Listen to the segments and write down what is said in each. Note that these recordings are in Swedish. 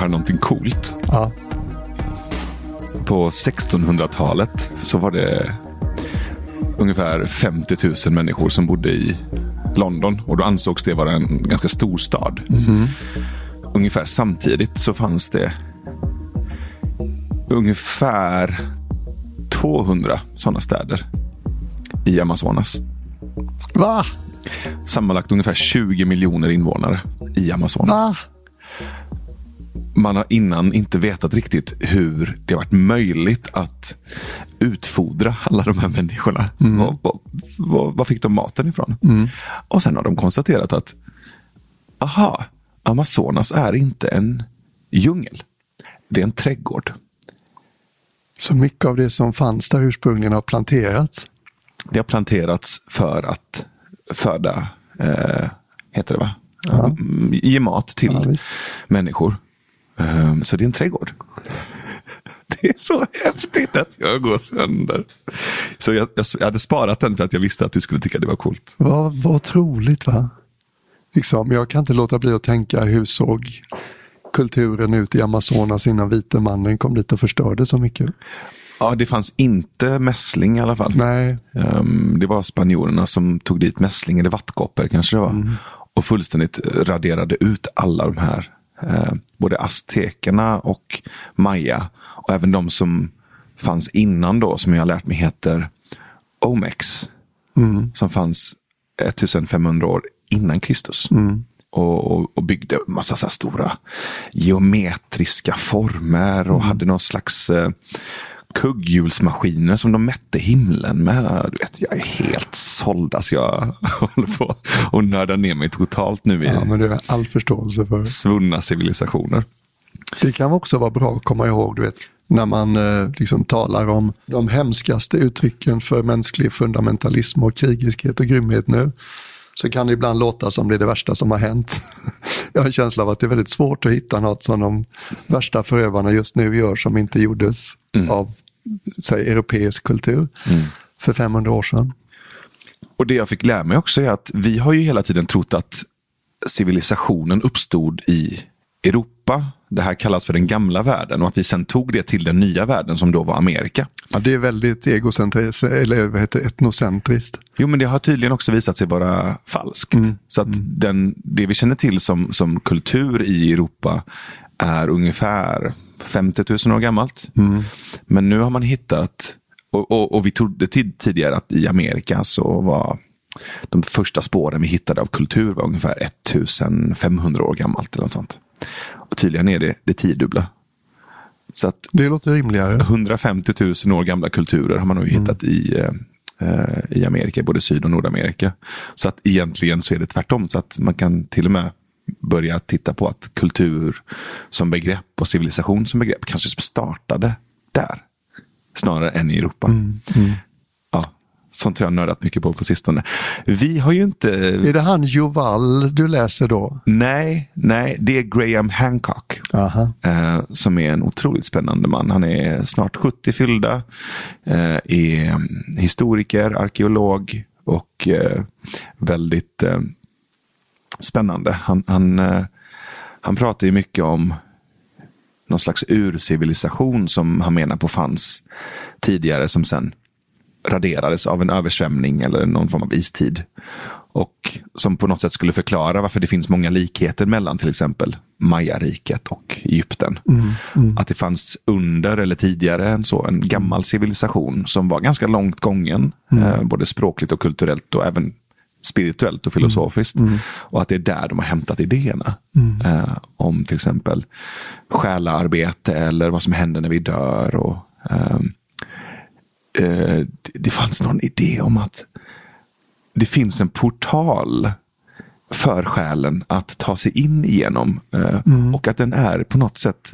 Höra någonting coolt? Ja. På 1600-talet så var det ungefär 50 000 människor som bodde i London. Och då ansågs det vara en ganska stor stad. Ungefär samtidigt så fanns det ungefär 200 sådana städer i Amazonas. Va? Sammanlagt ungefär 20 miljoner invånare i Amazonas. Va? Man har innan inte vetat riktigt hur det varit möjligt att utfodra alla de här människorna. Var, var, var, var fick de maten ifrån? Och sen har de konstaterat att aha, Amazonas är inte en djungel. Det är en trädgård. Så mycket av det som fanns där ursprungligen har planterats. Det har planterats för att föda, eh, heter det va? Mm, Ge mat till Ja, människor. Ehm, så det är en trädgård. Det är så häftigt att jag går sönder. Så jag, jag, jag hade sparat den för att jag visste att du skulle tycka det var coolt. Vad, vad otroligt va? Liksom, jag kan inte låta bli att tänka hur såg kulturen ut i Amazonas innan vite mannen kom dit och förstörde så mycket. Ja, det fanns inte mässling i alla fall. Nej, Ehm, det var spanjorerna som tog dit mässling eller vattkoppor kanske det var. Och fullständigt raderade ut alla de här. Eh, både aztekerna och maya. Och även de som fanns innan då, som jag har lärt mig heter Omex. Som fanns 1500 år innan Kristus. Och, och, och byggde massa så stora geometriska former och hade någon slags eh, kugghjulsmaskiner som de mätte himlen med. Du vet, jag är helt såld. Alltså jag håller på att nörda ner mig totalt nu i ja, men det är all förståelse för. svunna civilisationer. Det kan också vara bra att komma ihåg, du vet, när man eh, liksom talar om de hemskaste uttrycken för mänsklig fundamentalism och krigiskhet och grymhet nu. Så kan det ibland låta som det är det värsta som har hänt. Jag har en känsla av att det är väldigt svårt att hitta något som de värsta förövarna just nu gör som inte gjordes av säg, europeisk kultur för 500 år sedan. Och det jag fick lära mig också är att vi har ju hela tiden trott att civilisationen uppstod i Europa. Det här kallas för den gamla världen och att vi sen tog det till den nya världen som då var Amerika. Ja, det är väldigt egocentriskt, eller vad heter etnocentriskt. Jo, men det har tydligen också visat sig vara falskt. Så att den, det vi känner till som, som kultur i Europa är ungefär 50 000 år gammalt. Men nu har man hittat, och, och, och vi trodde tid, tidigare att i Amerika så var de första spåren vi hittade av kultur var ungefär 1500 år gammalt. eller något sånt. Och tydligen är det det tiodubbla. Så att Det låter rimligare. 150 000 år gamla kulturer har man nog hittat i, eh, i Amerika, både Syd och Nordamerika. Så att egentligen så är det tvärtom. Så att man kan till och med börja titta på att kultur som begrepp och civilisation som begrepp kanske startade där. Snarare än i Europa. Ja, sånt har jag nördat mycket på på sistone. Vi har ju inte... Är det han Joval du läser då? Nej, nej, det är Graham Hancock. Eh, som är en otroligt spännande man. Han är snart 70 fyllda. Eh, är mm, historiker, arkeolog och eh, väldigt eh, spännande. Han, han, eh, han pratar ju mycket om någon slags urcivilisation som han menar på fanns tidigare som sen raderades av en översvämning eller någon form av istid. Och som på något sätt skulle förklara varför det finns många likheter mellan till exempel Maya-riket och Egypten. Att det fanns under eller tidigare en, så, en gammal civilisation som var ganska långt gången. Eh, både språkligt och kulturellt och även spirituellt och filosofiskt. Och att det är där de har hämtat idéerna. Eh, om till exempel själaarbete eller vad som händer när vi dör. Och, ehm, eh, det- fanns någon idé om att det finns en portal för själen att ta sig in igenom. eh, Och att den är på något sätt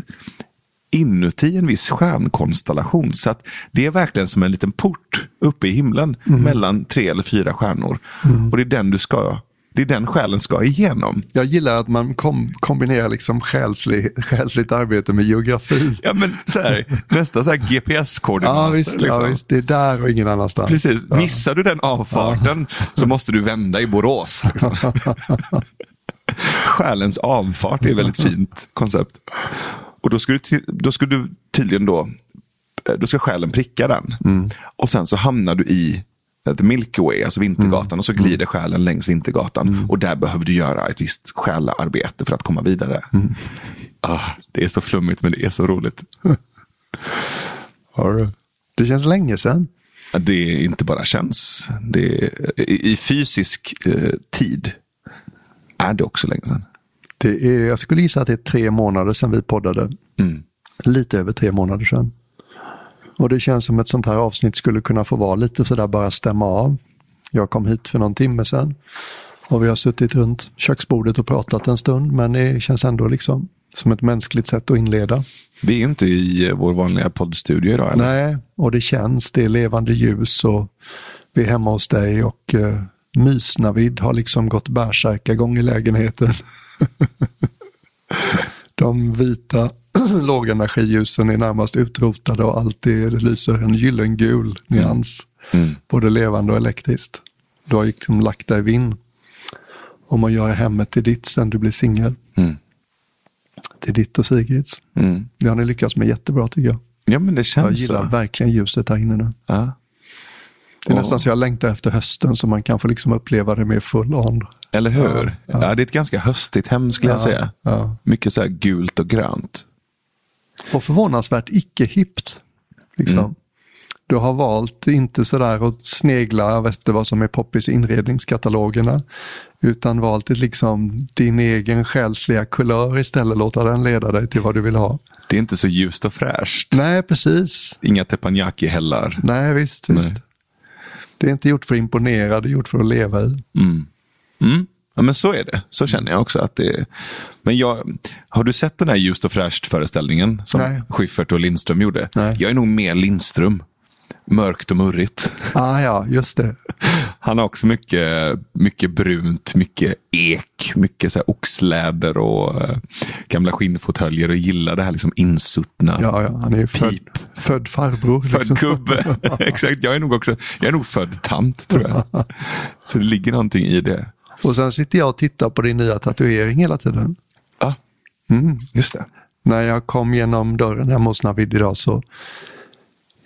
inuti en viss stjärnkonstellation. Så att det är verkligen som en liten port uppe i himlen mellan tre eller fyra stjärnor. Och det är den du ska, det är den själen ska igenom. Jag gillar att man kom, kombinerar liksom själslig, själsligt arbete med geografi. Ja men så här, nästan så GPS-koordinater. Ja visst, ja, liksom. visst, det är där och ingen annanstans. Precis, missar du den avfarten så måste du vända i Borås. Liksom. Själens avfart är ett väldigt fint koncept. Och då skulle, du, då skulle du tydligen då, eh, då ska själen pricka den. Mm. Och sen så hamnar du i The Milky Way, alltså Vintergatan. Mm. Och så glider själen längs Vintergatan. Och där behöver du göra ett visst själarbete för att komma vidare. Mm. Ah, det är så flummigt men det är så roligt. Det känns länge sedan. Det är inte bara känns. Det är, i, I fysisk eh, tid är det också länge sedan. Det är, jag skulle gissa att det är tre månader sedan vi poddade. Mm. Lite över tre månader sedan. Och det känns som ett sånt här avsnitt skulle kunna få vara lite sådär bara stämma av. Jag kom hit för någon timme sedan och vi har suttit runt köksbordet och pratat en stund men det känns ändå liksom som ett mänskligt sätt att inleda. Vi är inte i eh, vår vanliga poddstudio idag. Eller? Nej, och det känns, det är levande ljus och vi är hemma hos dig och uh, Mysnavid har liksom gått bärsärkagång i lägenheten. De vita lågenergiljusen är närmast utrotade och alltid lyser en gyllengul nyans. Mm. Både levande och elektriskt. Du har liksom lagt dig vinn om att göra hemmet till ditt sen du blir singel. Mm. Till ditt och Sigrids. Mm. Det har ni lyckats med jättebra tycker jag. Ja, men det Jag känns gillar så. verkligen ljuset här inne nu. Ja. Det är Ja. nästan så jag längtar efter hösten så man kan få liksom uppleva det mer full on. Eller hur? Ja, det är ett ganska höstigt hem skulle jag Ja, säga. ja. Mycket så här gult och grönt. Och förvånansvärt icke-hippt. Liksom. Mm. Du har valt inte sådär att snegla efter vad som är poppis i inredningskatalogerna. Utan valt ett liksom din egen själsliga kulör istället. Låta den leda dig till vad du vill ha. Det är inte så ljust och fräscht. Nej, precis. Inga teppanyaki-hällar. Nej, visst. Nej. visst. Det är inte gjort för att imponera, det är gjort för att leva i. Mm. Mm. Ja, men så är det. Så känner jag också. att det. Men jag, Har du sett den här Ljust och fräscht-föreställningen som Nej. Schyffert och Lindström gjorde? Nej. Jag är nog mer Lindström. Mörkt och murrigt. Ah, ja, just det. Han har också mycket, mycket brunt, mycket ek, mycket så här oxläder och eh, gamla skinnfåtöljer och gillar det här liksom insuttna. Ja, ja, han är ju född, född farbror. Född liksom. gubbe. Exakt, jag är nog också jag är nog född tant tror jag. Så det ligger någonting i det. Och sen sitter jag och tittar på din nya tatuering hela tiden. Ja, Mm. just det. När jag kom genom dörren hemma hos Navid idag så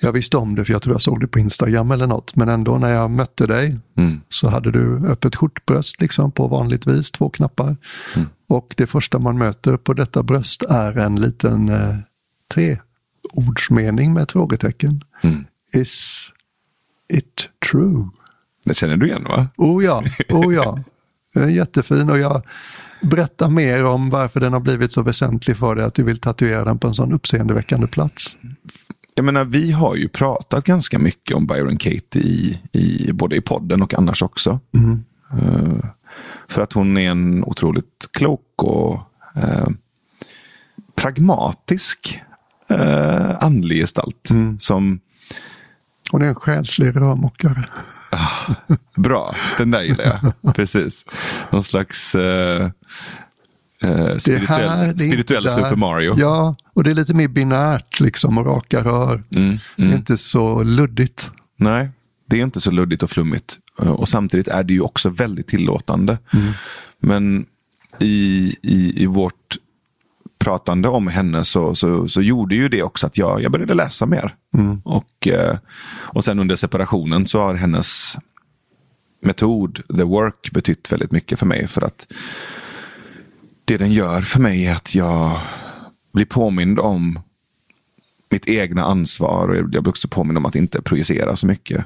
jag visste om det för jag tror jag såg det på Instagram eller något. Men ändå när jag mötte dig Mm. så hade du öppet skjortbröst liksom på vanligt vis, två knappar. Mm. Och det första man möter på detta bröst är en liten eh, treordsmening med ett frågetecken. Mm. Is it true? Det känner du igen va? Oh ja, oh ja. Den är jättefin och jag berättar mer om varför den har blivit så väsentlig för dig att du vill tatuera den på en sån uppseendeväckande plats. Jag menar, vi har ju pratat ganska mycket om Byron Katie i, i, både i podden och annars också. Eh, för att hon är en otroligt klok och eh, pragmatisk eh, andlig gestalt. Som, Hon är en själslig rörmokare. bra, den där gillar jag. Precis. Någon slags eh, eh, spirituell, det är spirituell. Super Mario. Ja, och det är lite mer binärt liksom och raka rör. Mm, Det är inte så luddigt. Nej, det är inte så luddigt och flummigt. Eh, Och samtidigt är det ju också väldigt tillåtande. Men i, i, i vårt pratande om henne så, så, så gjorde ju det också att jag, jag började läsa mer. Och, eh, och sen under separationen så har hennes metod, the work, betytt väldigt mycket för mig. För att det den gör för mig är att jag blir påmind om mitt egna ansvar och jag blir också påmind om att inte projicera så mycket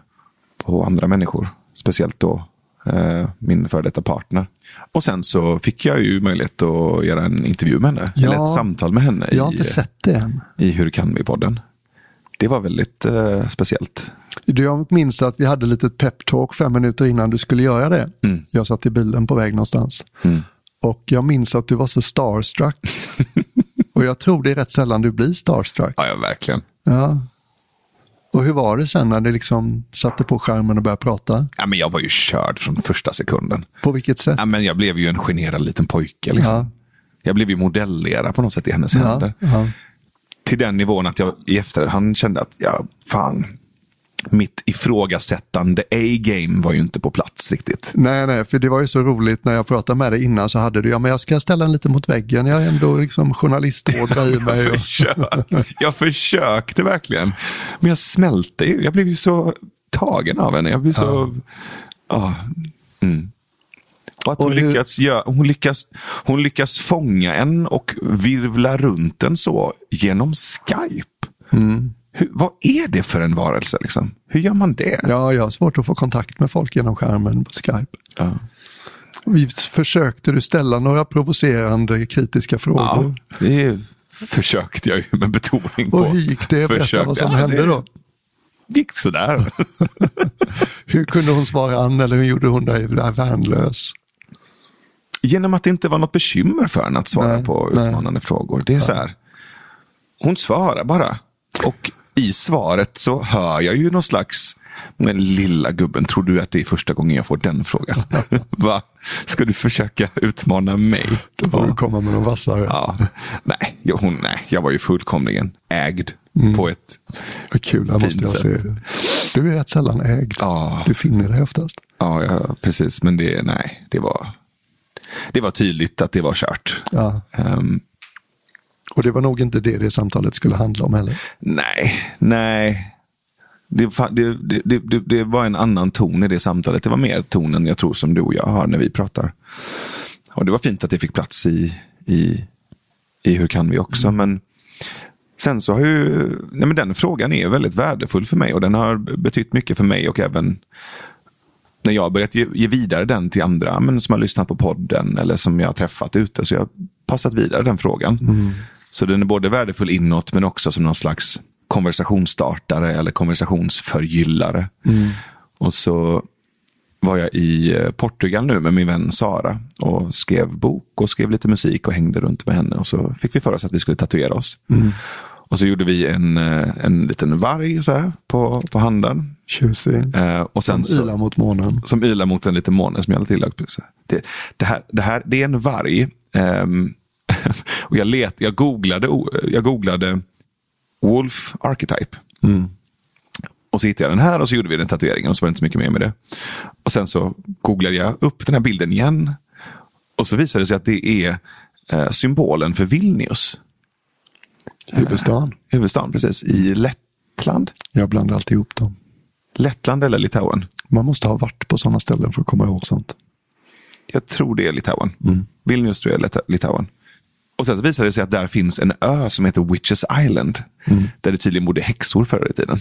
på andra människor. Speciellt då min före detta partner. Och sen så fick jag ju möjlighet att göra en intervju med henne. Ja. Eller ett samtal med henne Jag har i, inte sett det än. i Hur kan vi-podden. Det var väldigt eh, speciellt. Du, jag minns att vi hade lite peptalk fem minuter innan du skulle göra det. Jag satt i bilen på väg någonstans. Och jag minns att du var så starstruck. och jag tror det är rätt sällan du blir starstruck. Ja, ja verkligen. Ja. Och hur var det sen när ni liksom satte på skärmen och började prata? Ja, men jag var ju körd från första sekunden. På vilket sätt? Ja, men jag blev ju en generad liten pojke. Liksom. Ja. Jag blev ju modellera på något sätt i hennes Ja, händer. ja. Till den nivån att jag i efterhand kände att, ja, fan. Mitt ifrågasättande A-game var ju inte på plats riktigt. Nej, nej, för det var ju så roligt när jag pratade med dig innan så hade du, ja men jag ska ställa den lite mot väggen, jag är ändå liksom journalisthård i mig. Jag, försökte, jag försökte verkligen. Men jag smälte ju. Jag blev ju så tagen av henne. Jag blev så... Ja. Mm. Och att hon, Och hur- lyckas, gö- hon, lyckas, hon lyckas fånga en och virvla runt en så genom Skype. Hur, vad är det för en varelse? Liksom? Hur gör man det? Ja, jag har svårt att få kontakt med folk genom skärmen på Skype. Ja. Vi försökte du ställa några provocerande kritiska Ja, frågor? det försökte jag ju med betoning på. Och hur gick det? Berätta vad som Ja, hände det då. gick sådär. Hur kunde hon svara an eller hur gjorde hon dig värnlös? Genom att det inte var något bekymmer för henne att svara Nej, på nej. utmanande frågor. Det är så här. Hon svarar bara. Och i svaret så hör jag ju någon slags men lilla gubben, tror du att det är första gången jag får den frågan? Va? Ska du försöka utmana mig? Då får du komma med någon vassare. Ja. Nej, jag, hon, nej, jag var ju fullkomligen ägd på ett... Vad kul, här måste Fint jag sätt. se. Du är rätt sällan ägd. Ja. Du finner dig oftast. Ja, ja, precis. Men det, nej, det var, det var tydligt att det var kört. Ja. Ehm, Och det var nog inte det det samtalet skulle handla om heller. Nej, nej. Det, det, det, det, var en annan ton i det samtalet. Det var mer tonen jag tror som du och jag har när vi pratar. Och det var fint att det fick plats i, i, i Hur kan vi också. Men sen så har ju, nej men den frågan är väldigt värdefull för mig och den har betytt mycket för mig och även när jag har börjat ge, ge vidare den till andra men som har lyssnat på podden eller som jag har träffat ute. Så jag har passat vidare den frågan. Så den är både värdefull inåt men också som någon slags konversationsstartare eller konversationsförgyllare. Och så var jag i eh, Portugal nu med min vän Sara och skrev bok och skrev lite musik och hängde runt med henne. Och så fick vi för oss att vi skulle tatuera oss. Och så gjorde vi en, eh, en liten varg så här, på, på handen. Tjusig. Eh, och sen Som så, ylar mot månen. som ylar mot en liten måne som jag hade tillagt. Det, det, här, det, här, det är en varg. ehm, och jag, let, jag, googlade, jag googlade Wolf Archetype. Och så hittade jag den här och så gjorde vi den tatueringen och så var det inte så mycket mer med det. Och sen så googlade jag upp den här bilden igen. Och så visade det sig att det är eh, symbolen för Vilnius. Huvudstaden. Huvudstaden, precis. I Lettland. Jag blandar alltid ihop dem. Lettland eller Litauen. Man måste ha varit på sådana ställen för att komma ihåg sånt. Jag tror det är Litauen. Vilnius tror jag är Lit- Litauen. Och sen så visade det sig att där finns en ö som heter Witches Island. Där det tydligen bodde häxor förr i tiden.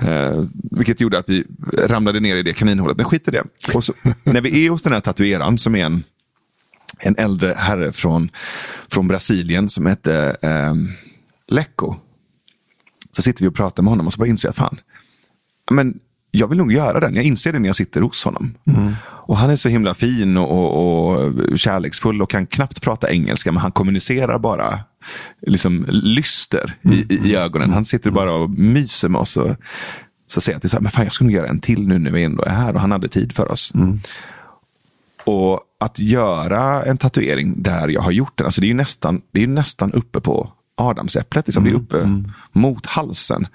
Eh, vilket gjorde att vi ramlade ner i det kaninhålet. Men skit i det. Och så, när vi är hos den här tatueraren som är en, en äldre herre från, från Brasilien som hette eh, Lecco. Så sitter vi och pratar med honom och så bara inser jag, fan, men jag vill nog göra den. Jag inser det när jag sitter hos honom. Och Han är så himla fin och, och, och kärleksfull och kan knappt prata engelska, men han kommunicerar bara liksom lyster i, i, i ögonen. Han sitter bara och myser med oss. Och, så säger jag till så här, men fan, jag ska nog göra en till nu när vi ändå är här. Och han hade tid för oss. Och att göra en tatuering där jag har gjort den, alltså det är ju nästan, det är nästan uppe på adamsäpplet. Liksom. Det är uppe mot halsen.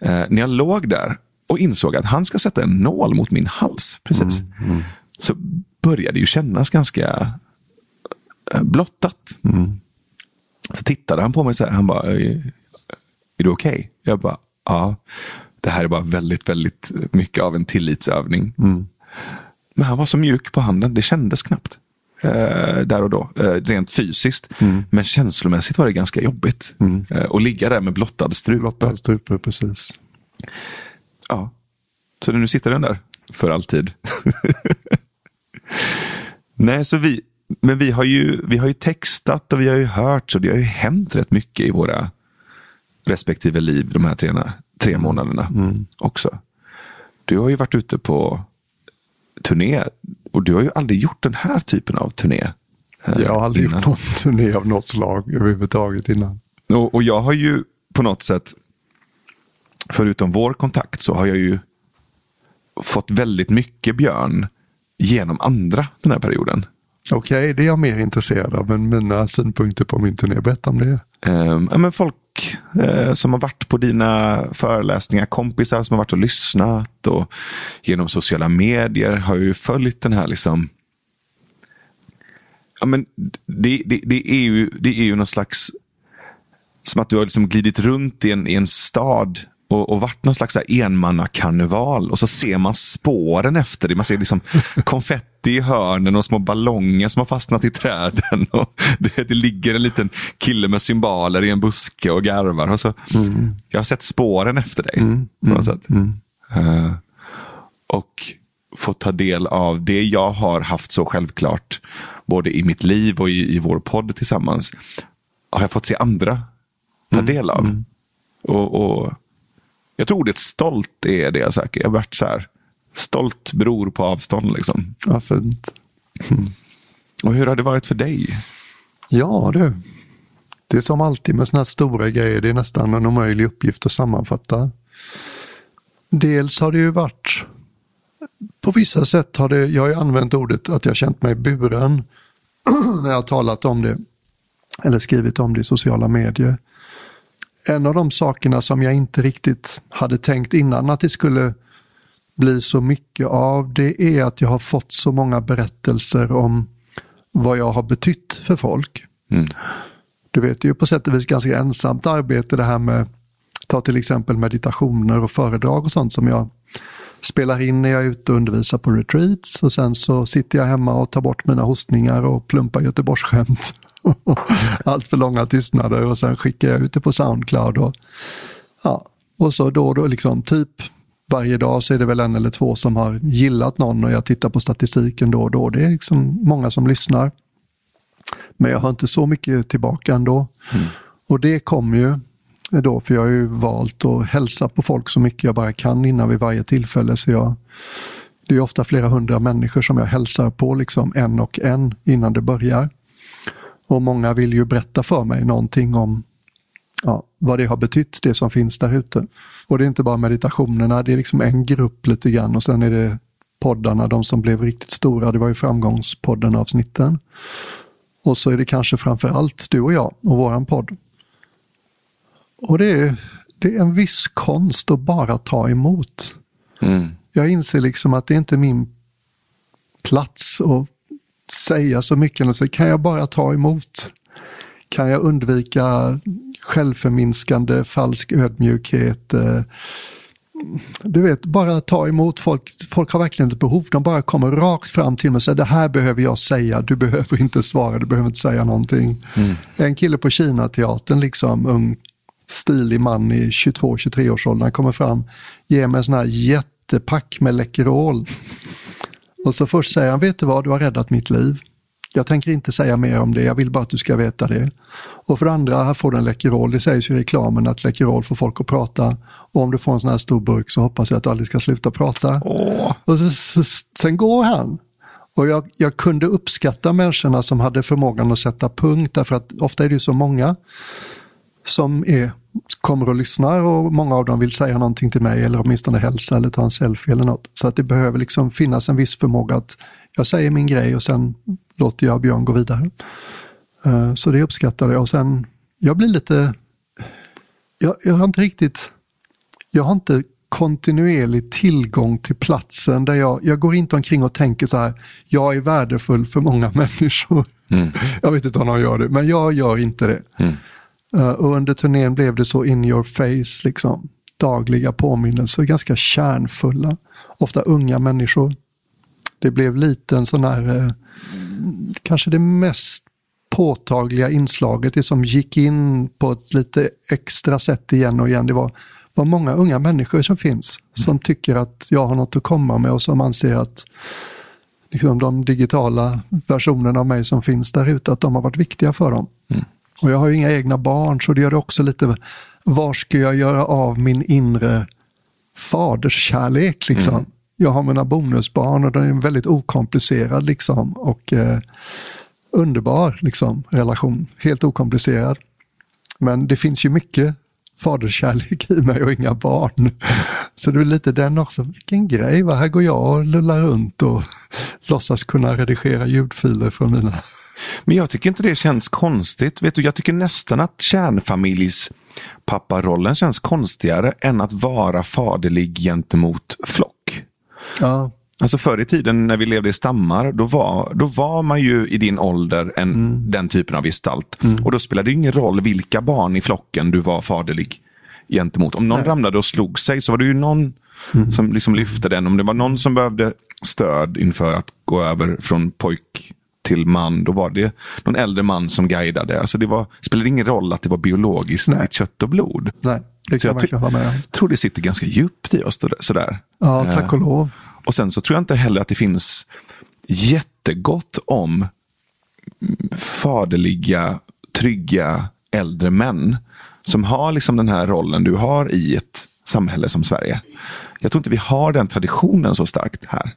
Eh, när jag låg där och insåg att han ska sätta en nål mot min hals, precis. Så började det ju kännas ganska eh, blottat. Så tittade han på mig så här, han bara, är, du okej? Okay? Jag bara, ja. Det här är bara väldigt, väldigt mycket av en tillitsövning. Men han var så mjuk på handen, det kändes knappt. Eh, där och då, eh, rent fysiskt. Men känslomässigt var det ganska jobbigt. Eh, att ligga där med blottad strupe. Blottad strupe, precis. Ja. Så nu sitter den där för alltid. Nej, så vi, men vi har, ju, vi har ju textat och vi har ju hört, så det har ju hänt rätt mycket i våra respektive liv de här tre, tre månaderna också. Du har ju varit ute på turné och du har ju aldrig gjort den här typen av turné. eh, Jag har aldrig innan. gjort någon turné av något slag överhuvudtaget innan. Och, och jag har ju på något sätt, förutom vår kontakt, så har jag ju fått väldigt mycket Björn genom andra den här perioden. Okej, det är jag mer intresserad av än mina synpunkter på min turné. Berätta om det. Ja, men folk eh, som har varit på dina föreläsningar, kompisar som har varit och lyssnat och genom sociala medier har ju följt den här liksom Ja, men det, det, det, är ju, det är ju någon slags som att du har liksom glidit runt i en, i en stad och, och varit någon slags enmannakarneval. Och så ser man spåren efter det. Man ser liksom konfetti i hörnen och små ballonger som har fastnat i träden. Och det, det ligger en liten kille med symboler i en buske och garvar. Och så, mm. Jag har sett spåren efter dig. Mm. På något sätt. Mm. Uh, och fått ta del av det jag har haft så självklart. Både i mitt liv och i, i vår podd tillsammans. Har jag fått se andra ta mm. del av. Mm. Och, och, Jag tror det stolt är det jag söker. Jag har varit så här, stolt bror på avstånd. Liksom. Ja, fint. Mm. Och hur har det varit för dig? Ja du, det är som alltid med sådana här stora grejer, det är nästan en omöjlig uppgift att sammanfatta. Dels har det ju varit, på vissa sätt har det, jag har ju använt ordet att jag känt mig buren när jag har talat om det, eller skrivit om det i sociala medier en av de sakerna som jag inte riktigt hade tänkt innan att det skulle bli så mycket av, det är att jag har fått så många berättelser om vad jag har betytt för folk. Mm. Du vet, det är ju på sätt och vis ganska ensamt arbete det här med, ta till exempel meditationer och föredrag och sånt som jag spelar in när jag är ute och undervisar på retreats och sen så sitter jag hemma och tar bort mina hostningar och plumpar Göteborgsskämt. Allt för långa tystnader och sen skickar jag ut det på Soundcloud. Och, ja, och så då och då, liksom, typ varje dag så är det väl en eller två som har gillat någon och jag tittar på statistiken då och då. Det är liksom många som lyssnar. Men jag har inte så mycket tillbaka ändå. Mm. Och det kommer ju då, för jag har ju valt att hälsa på folk så mycket jag bara kan innan vid varje tillfälle. Så jag, det är ofta flera hundra människor som jag hälsar på, liksom en och en, innan det börjar. Och många vill ju berätta för mig någonting om ja, vad det har betytt, det som finns där ute. Och det är inte bara meditationerna, det är liksom en grupp lite grann och sen är det poddarna, de som blev riktigt stora, det var ju framgångspodden avsnitten. Och så är det kanske framför allt du och jag och våran podd. Och det är, det är en viss konst att bara ta emot. Mm. Jag inser liksom att det är inte min plats att säga så mycket. Så kan jag bara ta emot? Kan jag undvika självförminskande, falsk ödmjukhet? Eh, du vet, bara ta emot folk. Folk har verkligen ett behov. De bara kommer rakt fram till mig och säger det här behöver jag säga. Du behöver inte svara, du behöver inte säga någonting. Mm. En kille på Kina-teatern, liksom ung, stilig man i 22-23 års åldern, kommer fram, ger mig en sån här jättepack med Läkerol. Och så först säger han, vet du vad, du har räddat mitt liv. Jag tänker inte säga mer om det, jag vill bara att du ska veta det. Och för det andra, här får du en Läkerol. Det sägs ju i reklamen att Läkerol får folk att prata. Och om du får en sån här stor burk så hoppas jag att du aldrig ska sluta prata. Åh. Och så, så, sen går han. Och jag, jag, kunde uppskatta människorna som hade förmågan att sätta punkt, därför att ofta är det ju så många som är, kommer och lyssnar och många av dem vill säga någonting till mig eller åtminstone hälsa eller ta en selfie eller något. Så att det behöver liksom finnas en viss förmåga att jag säger min grej och sen låter jag Björn gå vidare. Uh, så det uppskattar jag och sen, jag blir lite, jag, jag har inte riktigt, jag har inte kontinuerlig tillgång till platsen där jag, jag går inte omkring och tänker så här, jag är värdefull för många människor. Mm. Jag vet inte om de gör det, men jag gör inte det. Mm. Eh, och under turnén blev det så in your face, liksom. dagliga påminnelser, ganska kärnfulla. Ofta unga människor. Det blev lite en sån här, eh, kanske det mest påtagliga inslaget, det som gick in på ett lite extra sätt igen och igen. Det var vad många unga människor som finns som tycker att jag har något att komma med och som anser att liksom, de digitala versionerna av mig som finns där ute, att de har varit viktiga för dem. Mm. Och jag har ju inga egna barn så det gör det också lite, var ska jag göra av min inre faderskärlek liksom? Mm. Jag har mina bonusbarn och den är väldigt okomplicerad liksom och eh, underbar liksom relation, helt okomplicerad. Men det finns ju mycket faderskärlek i mig och inga barn. Så det är lite den också, vilken grej, va? här går jag och lullar runt och låtsas kunna redigera ljudfiler från mina Men jag tycker inte det känns konstigt. Vet du, jag tycker nästan att kärnfamiljs papparollen känns konstigare än att vara faderlig gentemot flock. Ja, Alltså förr i tiden när vi levde i stammar, då var, då var man ju i din ålder en, Mm. den typen av gestalt. Och då spelade det ingen roll vilka barn i flocken du var faderlig gentemot. Om någon ramlade och slog sig så var det ju någon Mm. som liksom lyfte den. Om det var någon som behövde stöd inför att gå över från pojk till man, då var det någon äldre man som guidade. Alltså det var, spelade ingen roll att det var biologiskt Nej. kött och blod. nej, det kan jag verkligen hålla med om. tror det sitter ganska djupt i oss. Sådär. Ja, tack och lov. Och sen så tror jag inte heller att det finns jättegott om faderliga, trygga äldre män som har liksom den här rollen du har i ett samhälle som Sverige. Jag tror inte vi har den traditionen så starkt här.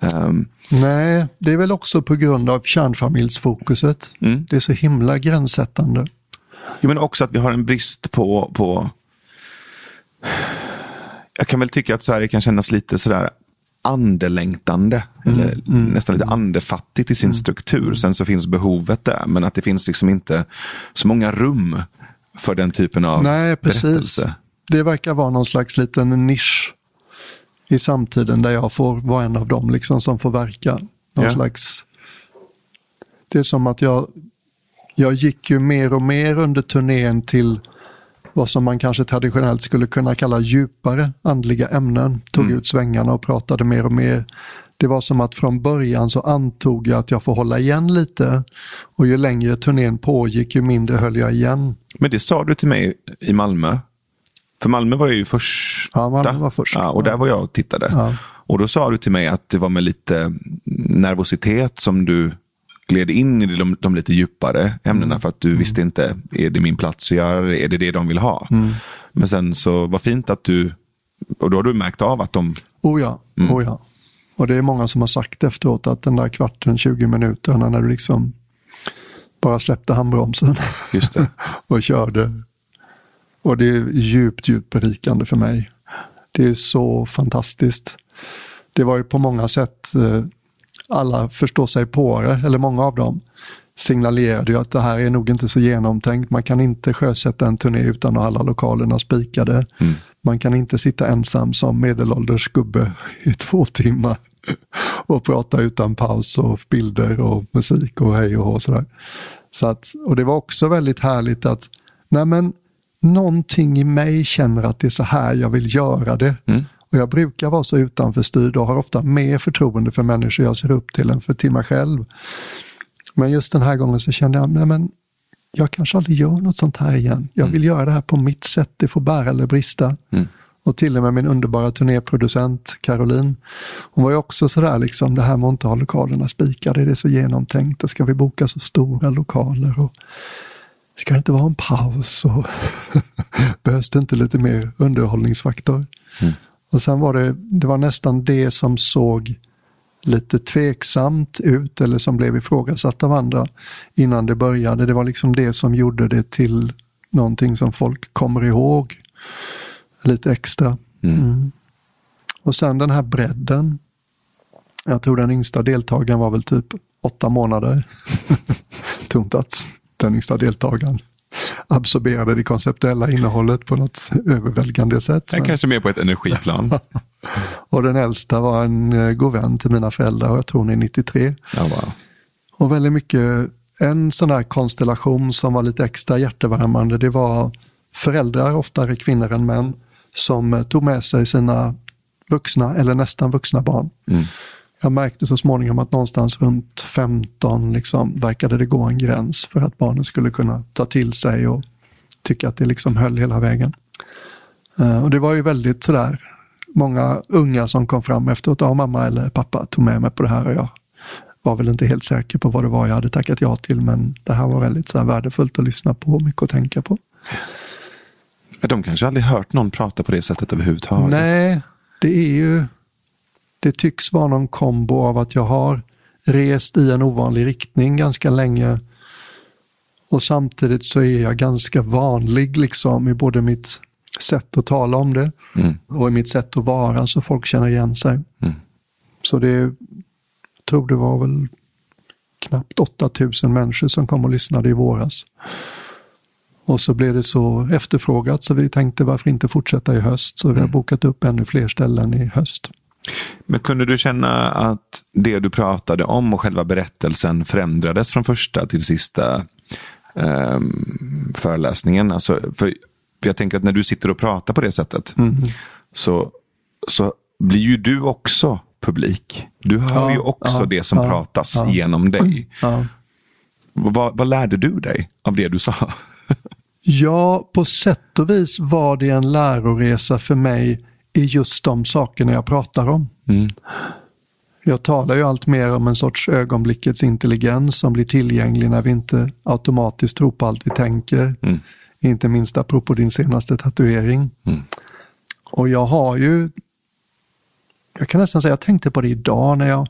Ehm, Nej, det är väl också på grund av kärnfamiljsfokuset. Mm. Det är så himla gränssättande. Jo, men också att vi har en brist på, på... Jag kan väl tycka att Sverige kan kännas lite sådär andelängtande. Eller nästan lite andefattigt i sin struktur. Sen så finns behovet där. Men att det finns liksom inte så många rum för den typen av Nej, precis. berättelse. Det verkar vara någon slags liten nisch i samtiden där jag får vara en av dem liksom som får verka. Någon Ja. slags... Det är som att jag, jag gick ju mer och mer under turnén till vad som man kanske traditionellt skulle kunna kalla djupare andliga ämnen. Tog ut svängarna och pratade mer och mer. Det var som att från början så antog jag att jag får hålla igen lite och ju längre turnén pågick ju mindre höll jag igen. Men det sa du till mig i Malmö. För Malmö var ju först. Ja, Malmö var först. Ja, och där var jag och tittade. Ja. Och då sa du till mig att det var med lite nervositet som du gled in i de, de lite djupare ämnena Mm. för att du visste inte, är det min plats att göra det? Är det det de vill ha? Mm. Men sen så var fint att du, och då har du märkt av att de, Oh ja, oh ja. Och det är många som har sagt efteråt att den där kvarten, 20 minuterna när du liksom bara släppte handbromsen just det. och körde. Och det är djupt, djupt berikande för mig. Det är så fantastiskt. Det var ju på många sätt, eh, alla förstår sig på det, eller många av dem signalerade ju att det här är nog inte så genomtänkt. Man kan inte sjösätta en turné utan att ha alla lokalerna spikade. Man kan inte sitta ensam som medelålders gubbe i två timmar och prata utan paus och bilder och musik och hej och sådär. Så att, och det var också väldigt härligt att nej men, någonting i mig känner att det är så här jag vill göra det. Och jag brukar vara så utanförstyrd och har ofta mer förtroende för människor jag ser upp till än för till mig själv. Men just den här gången så kände jag, nej men jag kanske aldrig gör något sånt här igen. Jag vill göra det här på mitt sätt, det får bära eller brista. Och till och med min underbara turnéproducent Caroline, hon var ju också sådär liksom, det här med att inte ha lokalerna spikade, det är så genomtänkt och ska vi boka så stora lokaler och ska det inte vara en paus och behövs det inte lite mer underhållningsfaktor? Och sen var det, det var nästan det som såg lite tveksamt ut eller som blev ifrågasatt av andra innan det började. Det var liksom det som gjorde det till någonting som folk kommer ihåg lite extra. Mm. Och sen den här bredden. Jag tror den yngsta deltagaren var väl typ åtta månader. Tomt att yngsta deltagaren absorberade det konceptuella innehållet på något överväldigande sätt. Jag kanske mer på ett energiplan. Och den äldsta var en eh, god vän till mina föräldrar och jag tror hon är 93. Ja, wow. Och väldigt mycket, en sån här konstellation som var lite extra hjärtevärmande, det var föräldrar, oftare kvinnor än män, som tog med sig sina vuxna eller nästan vuxna barn. Jag märkte så småningom att någonstans runt 15 liksom, verkade det gå en gräns för att barnen skulle kunna ta till sig och tycka att det liksom höll hela vägen. Eh, Och det var ju väldigt sådär, många unga som kom fram efteråt, ja mamma eller pappa tog med mig på det här och jag var väl inte helt säker på vad det var jag hade tackat ja till men det här var väldigt så här värdefullt att lyssna på och mycket att tänka på. Men De kanske aldrig hört någon prata på det sättet överhuvudtaget. Nej, det är ju, det tycks vara någon kombo av att jag har rest i en ovanlig riktning ganska länge och samtidigt så är jag ganska vanlig liksom i både mitt sätt att tala om det och i mitt sätt att vara så folk känner igen sig. Så det, tror det var väl knappt 8000 människor som kom och lyssnade i våras. Och så blev det så efterfrågat så vi tänkte varför inte fortsätta i höst. Så vi har mm. bokat upp ännu fler ställen i höst. Men kunde du känna att det du pratade om och själva berättelsen förändrades från första till sista um, föreläsningen? Alltså, för, för jag tänker att när du sitter och pratar på det sättet mm. så, så blir ju du också publik. Du hör ja, ju också ja, det som ja, pratas genom dig. Vad, vad lärde du dig av det du sa? ja, på sätt och vis var det en läroresa för mig i just de sakerna jag pratar om. Mm. Jag talar ju allt mer om en sorts ögonblickets intelligens som blir tillgänglig när vi inte automatiskt tror på allt vi tänker. Mm. Inte minst apropå din senaste tatuering. Mm. Och jag har ju, jag kan nästan säga, jag tänkte på det idag när jag,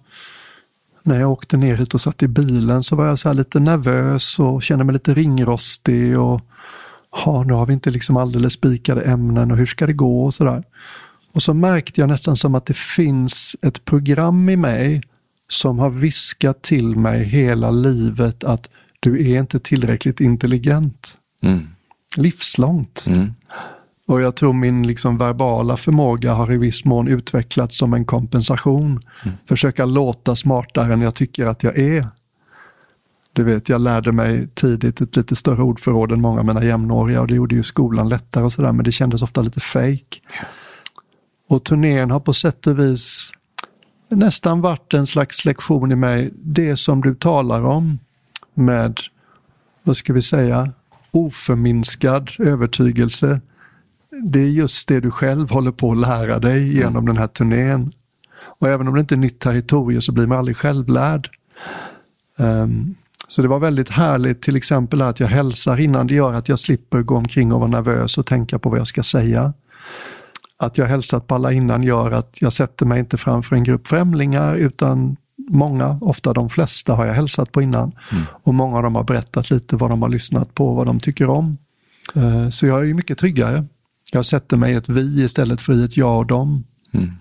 när jag åkte ner hit och satt i bilen så var jag så lite nervös och kände mig lite ringrostig och ha, nu har vi inte liksom alldeles spikade ämnen och hur ska det gå och sådär. Och så märkte jag nästan som att det finns ett program i mig som har viskat till mig hela livet att du är inte tillräckligt intelligent. Mm. Livslångt. Mm. Och jag tror min liksom verbala förmåga har i viss mån utvecklats som en kompensation. Mm. Försöka låta smartare än jag tycker att jag är. Du vet, jag lärde mig tidigt ett lite större ordförråd än många av mina jämnåriga och det gjorde ju skolan lättare och sådär, men det kändes ofta lite fake. Och turnén har på sätt och vis nästan varit en slags lektion i mig. Det som du talar om med, vad ska vi säga, oförminskad övertygelse. Det är just det du själv håller på att lära dig genom mm. den här turnén. Och även om det inte är nytt territorium så blir man aldrig självlärd. Um, så det var väldigt härligt till exempel att jag hälsar innan det gör att jag slipper gå omkring och vara nervös och tänka på vad jag ska säga. Att jag hälsat på alla innan gör att jag sätter mig inte framför en grupp främlingar utan många, ofta de flesta har jag hälsat på innan. Mm. Och många av dem har berättat lite vad de har lyssnat på, vad de tycker om. Eh, så jag är mycket tryggare. Jag sätter mig i ett vi istället för i ett jag och dem. Mm.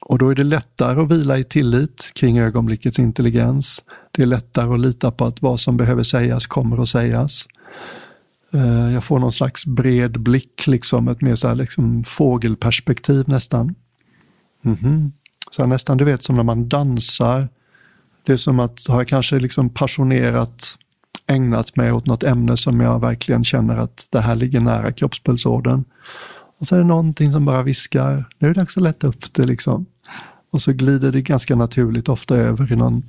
Och då är det lättare att vila i tillit kring ögonblickets intelligens. Det är lättare att lita på att vad som behöver sägas kommer att sägas. Eh, jag får någon slags bred blick, liksom, ett mer så här, liksom, fågelperspektiv nästan. Mm -hmm. så nästan, du vet, som när man dansar. Det är som att har jag kanske liksom passionerat ägnat mig åt något ämne som jag verkligen känner att det här ligger nära kroppspulsådern. Och så är det någonting som bara viskar, nu är det dags att lätta upp det liksom. Och så glider det ganska naturligt ofta över i någon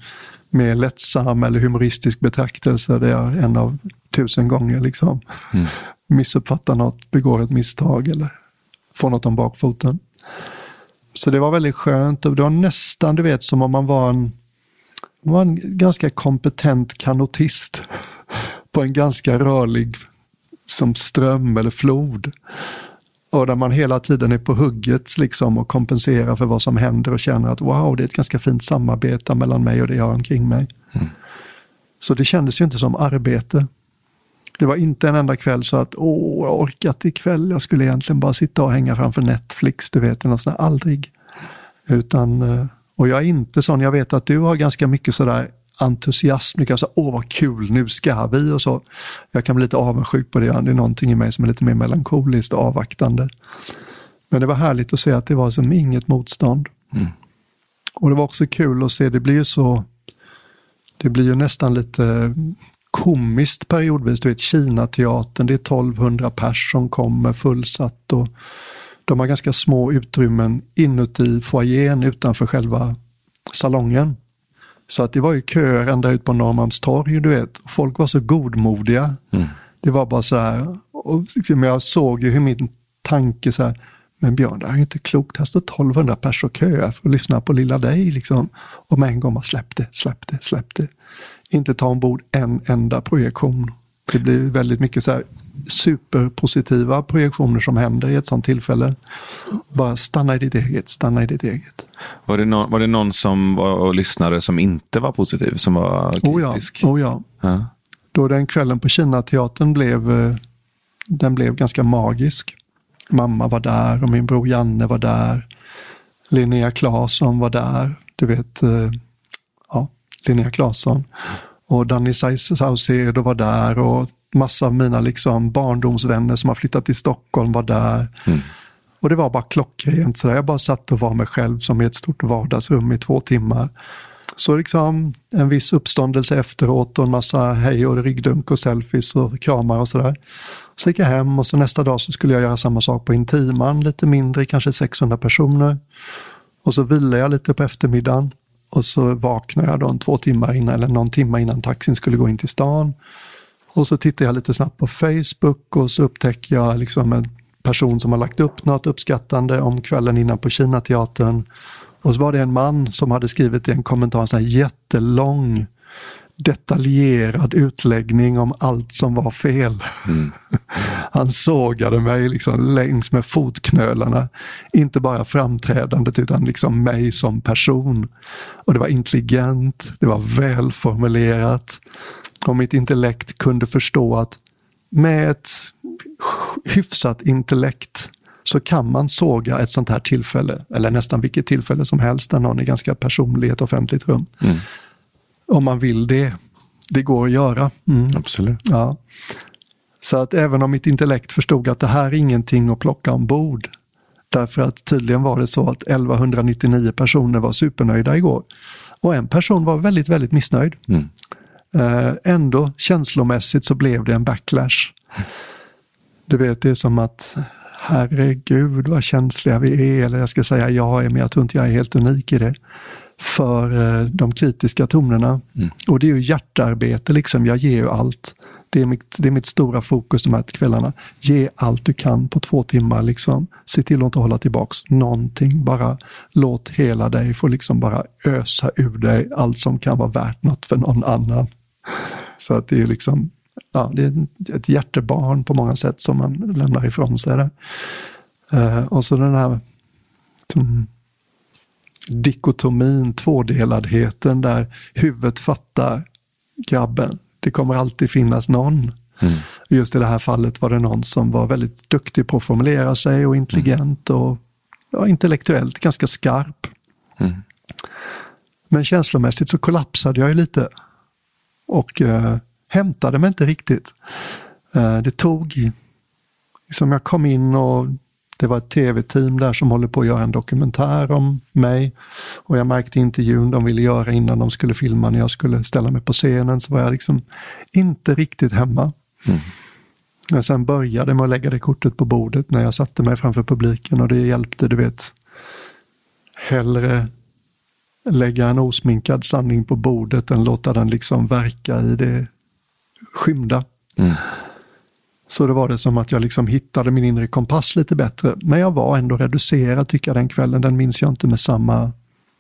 mer lättsam eller humoristisk betraktelse där jag en av tusen gånger liksom mm. missuppfattar något, begår ett misstag eller får något om bakfoten. Så det var väldigt skönt och det var nästan, du vet, som om man var en, var en ganska kompetent kanotist på en ganska rörlig som ström eller flod. Och där man hela tiden är på hugget liksom och kompenserar för vad som händer och känner att wow, det är ett ganska fint samarbete mellan mig och det jag har omkring mig. Mm. Så det kändes ju inte som arbete. Det var inte en enda kväll så att åh, jag orkat ikväll. Jag skulle egentligen bara sitta och hänga framför Netflix, du vet, något sånt aldrig. Utan, eh, och jag är inte sån, jag vet att du har ganska mycket sådär entusiasm, mycket så åh vad kul, nu ska vi och så. Jag kan bli lite avundsjuk på det, det är någonting i mig som är lite mer melankoliskt och avvaktande. Men det var härligt att se att det var som inget motstånd. Mm. Och det var också kul att se, det blir ju så, det blir ju nästan lite komiskt periodvis. Du vet Kinateatern, det är 1200 pers som kommer fullsatt och de har ganska små utrymmen inuti foajén utanför själva salongen. Så att det var ju köer ända ut på Norrmalmstorg, du vet. Folk var så godmodiga. Mm. Det var bara så här, och liksom jag såg ju hur min tanke så här, men Björn, det här är inte klokt. Här står 1200 personer och köar för att lyssna på lilla dig. Liksom. Och med en gång bara släpp det, släpp det, släpp det inte ta ombord en enda projektion. Det blir väldigt mycket så här superpositiva projektioner som händer i ett sånt tillfälle. Bara stanna i ditt eget, stanna i ditt eget. Var det, no var det någon som var och lyssnade som inte var positiv, som var kritisk? Oh ja. Oh ja. ja. Då den kvällen på Kinateatern blev, eh, den blev ganska magisk. Mamma var där och min bror Janne var där. Linnea Claesson var där. Du vet, eh, Linnea Claesson. Och Danny Saucedo var där och massa av mina liksom barndomsvänner som har flyttat till Stockholm var där. Mm. Och det var bara klockrent. Så jag bara satt och var mig själv som i ett stort vardagsrum i två timmar. Så liksom en viss uppståndelse efteråt och en massa hej och ryggdunk och selfies och kramar och sådär. Så gick jag hem och så nästa dag så skulle jag göra samma sak på Intiman, lite mindre, kanske 600 personer. Och så vilade jag lite på eftermiddagen och så vaknade jag då en två timmar innan, eller någon timme innan taxin skulle gå in till stan. Och så tittar jag lite snabbt på Facebook och så upptäcker jag liksom en person som har lagt upp något uppskattande om kvällen innan på Kinateatern. Och så var det en man som hade skrivit i en kommentar en sån här jättelång detaljerad utläggning om allt som var fel. Mm. Han sågade mig liksom längs med fotknölarna. Inte bara framträdandet utan liksom mig som person. Och det var intelligent, det var välformulerat. Och mitt intellekt kunde förstå att med ett hyfsat intellekt så kan man såga ett sånt här tillfälle, eller nästan vilket tillfälle som helst där någon är ganska personlig i ett offentligt rum. Mm. Om man vill det. Det går att göra. Mm. Absolut. Ja. Så att även om mitt intellekt förstod att det här är ingenting att plocka ombord, därför att tydligen var det så att 1199 personer var supernöjda igår och en person var väldigt, väldigt missnöjd. Mm. Eh, ändå känslomässigt så blev det en backlash. Du vet, det är som att herregud vad känsliga vi är, eller jag ska säga jag är, men jag tror inte jag är helt unik i det, för eh, de kritiska tonerna. Mm. Och det är ju hjärtarbete, liksom. jag ger ju allt. Det är, mitt, det är mitt stora fokus de här kvällarna. Ge allt du kan på två timmar. Liksom. Se till att inte hålla tillbaks någonting. Bara låt hela dig få liksom bara ösa ur dig allt som kan vara värt något för någon annan. Så att det är liksom ja, det är ett hjärtebarn på många sätt som man lämnar ifrån sig. Där. Uh, och så den här som, dikotomin, tvådeladheten där huvudet fattar grabben. Det kommer alltid finnas någon. Mm. Just i det här fallet var det någon som var väldigt duktig på att formulera sig och intelligent mm. och ja, intellektuellt ganska skarp. Mm. Men känslomässigt så kollapsade jag ju lite. Och uh, hämtade mig inte riktigt. Eh, det tog, liksom jag kom in och det var ett tv-team där som håller på att göra en dokumentär om mig. Och jag märkte intervjun de ville göra innan de skulle filma när jag skulle ställa mig på scenen så var jag liksom inte riktigt hemma. Mm. Jag sen började med att lägga det kortet på bordet när jag satte mig framför publiken och det hjälpte, du vet. Hellre lägga en osminkad sanning på bordet än låta den liksom verka i det skymda. Mm. Så det var det som att jag liksom hittade min inre kompass lite bättre. Men jag var ändå reducerad tycker jag den kvällen. Den minns jag inte med samma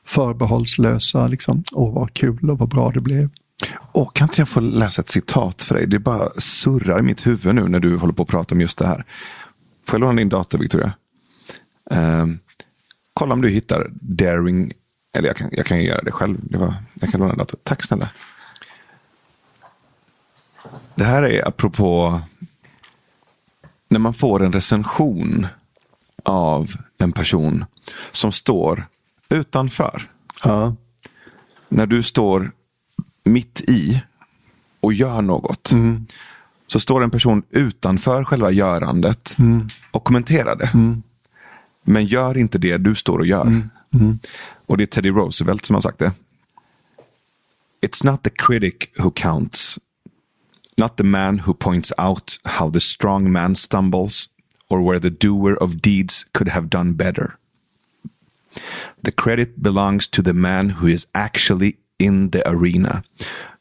förbehållslösa, liksom, åh vad kul och vad bra det blev. Och kan inte jag få läsa ett citat för dig? Det bara surrar i mitt huvud nu när du håller på att prata om just det här. Får jag låna din dator, Victoria? Uh, kolla om du hittar Daring, eller jag kan, jag kan göra det själv. Det var, jag kan låna dator. Tack snälla. Det här är apropå när man får en recension av en person som står utanför. Ja. När du står mitt i och gör något. Mm. Så står en person utanför själva görandet mm. och kommenterar det. Mm. Men gör inte det du står och gör. Mm. Mm. Och det är Teddy Roosevelt som har sagt det. It's not the critic who counts, not the man who points out how the strong man stumbles or where the doer of deeds could have done better. The credit belongs to the man who is actually in the arena,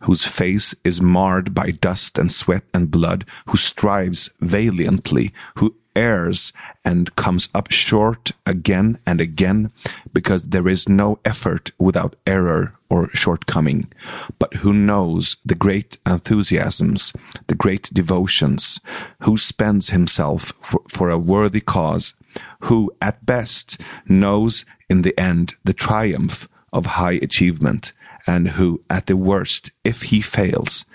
whose face is marred by dust and sweat and blood, who strives valiantly, who errs and comes up short again and again because there is no effort without error or shortcoming, but who knows the great enthusiasms, the great devotions, who spends himself for, for a worthy cause, who at best knows in the end the triumph of high achievement, and who at the worst, if he fails,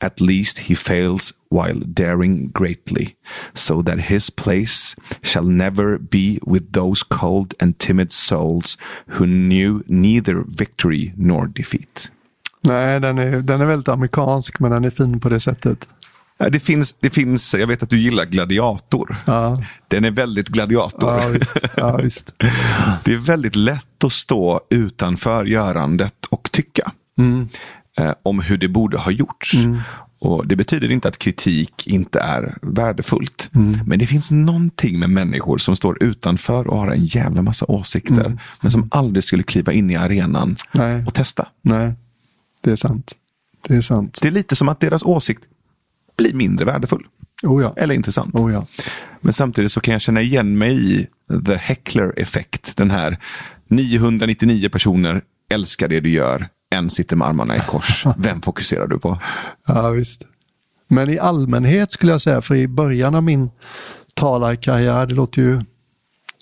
at least he fails while daring greatly, so that his place shall never be with those cold and timid souls who knew neither victory nor defeat. Nej, den är, den är väldigt amerikansk, men den är fin på det sättet. Det finns, det finns, jag vet att du gillar Gladiator. Ja. Den är väldigt gladiator. Ja, visst. Ja, visst. Det är väldigt lätt att stå utanför görandet och tycka Mm. Eh, om hur det borde ha gjorts. Och Det betyder inte att kritik inte är värdefullt. Mm. Men det finns någonting med människor som står utanför och har en jävla massa åsikter. Mm. Men som aldrig skulle kliva in i arenan Nej. och testa. Nej, det är sant. Det är sant. Det är lite som att deras åsikt blir mindre värdefull. Oh ja. Eller intressant. Oh ja. Men samtidigt så kan jag känna igen mig i the heckler effect. Den här 999 personer älskar det du gör. En sitter med armarna i kors. Vem fokuserar du på? Ja, visst. Men i allmänhet skulle jag säga, för i början av min talarkarriär, det låter ju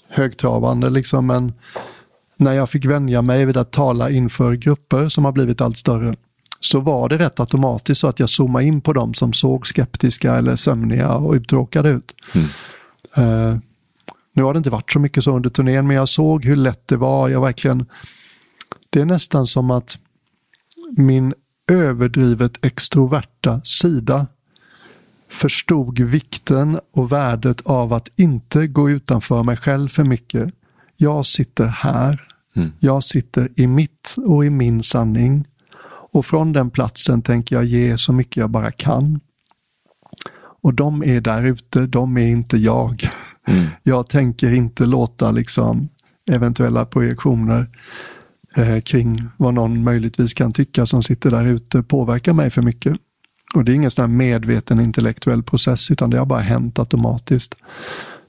högtravande liksom, men när jag fick vänja mig vid att tala inför grupper som har blivit allt större, så var det rätt automatiskt så att jag zoomade in på dem som såg skeptiska eller sömniga och uttråkade ut. Eh, nu har det inte varit så mycket så under turnén, men jag såg hur lätt det var. Jag verkligen, det är nästan som att min överdrivet extroverta sida förstod vikten och värdet av att inte gå utanför mig själv för mycket. Jag sitter här. Jag sitter i mitt och i min sanning. Och från den platsen tänker jag ge så mycket jag bara kan. Och de är där ute, de är inte jag. Jag tänker inte låta liksom eventuella projektioner eh, kring vad någon möjligtvis kan tycka som sitter där ute påverka mig för mycket. Och det är ingen sån här medveten intellektuell process utan det har bara hänt automatiskt.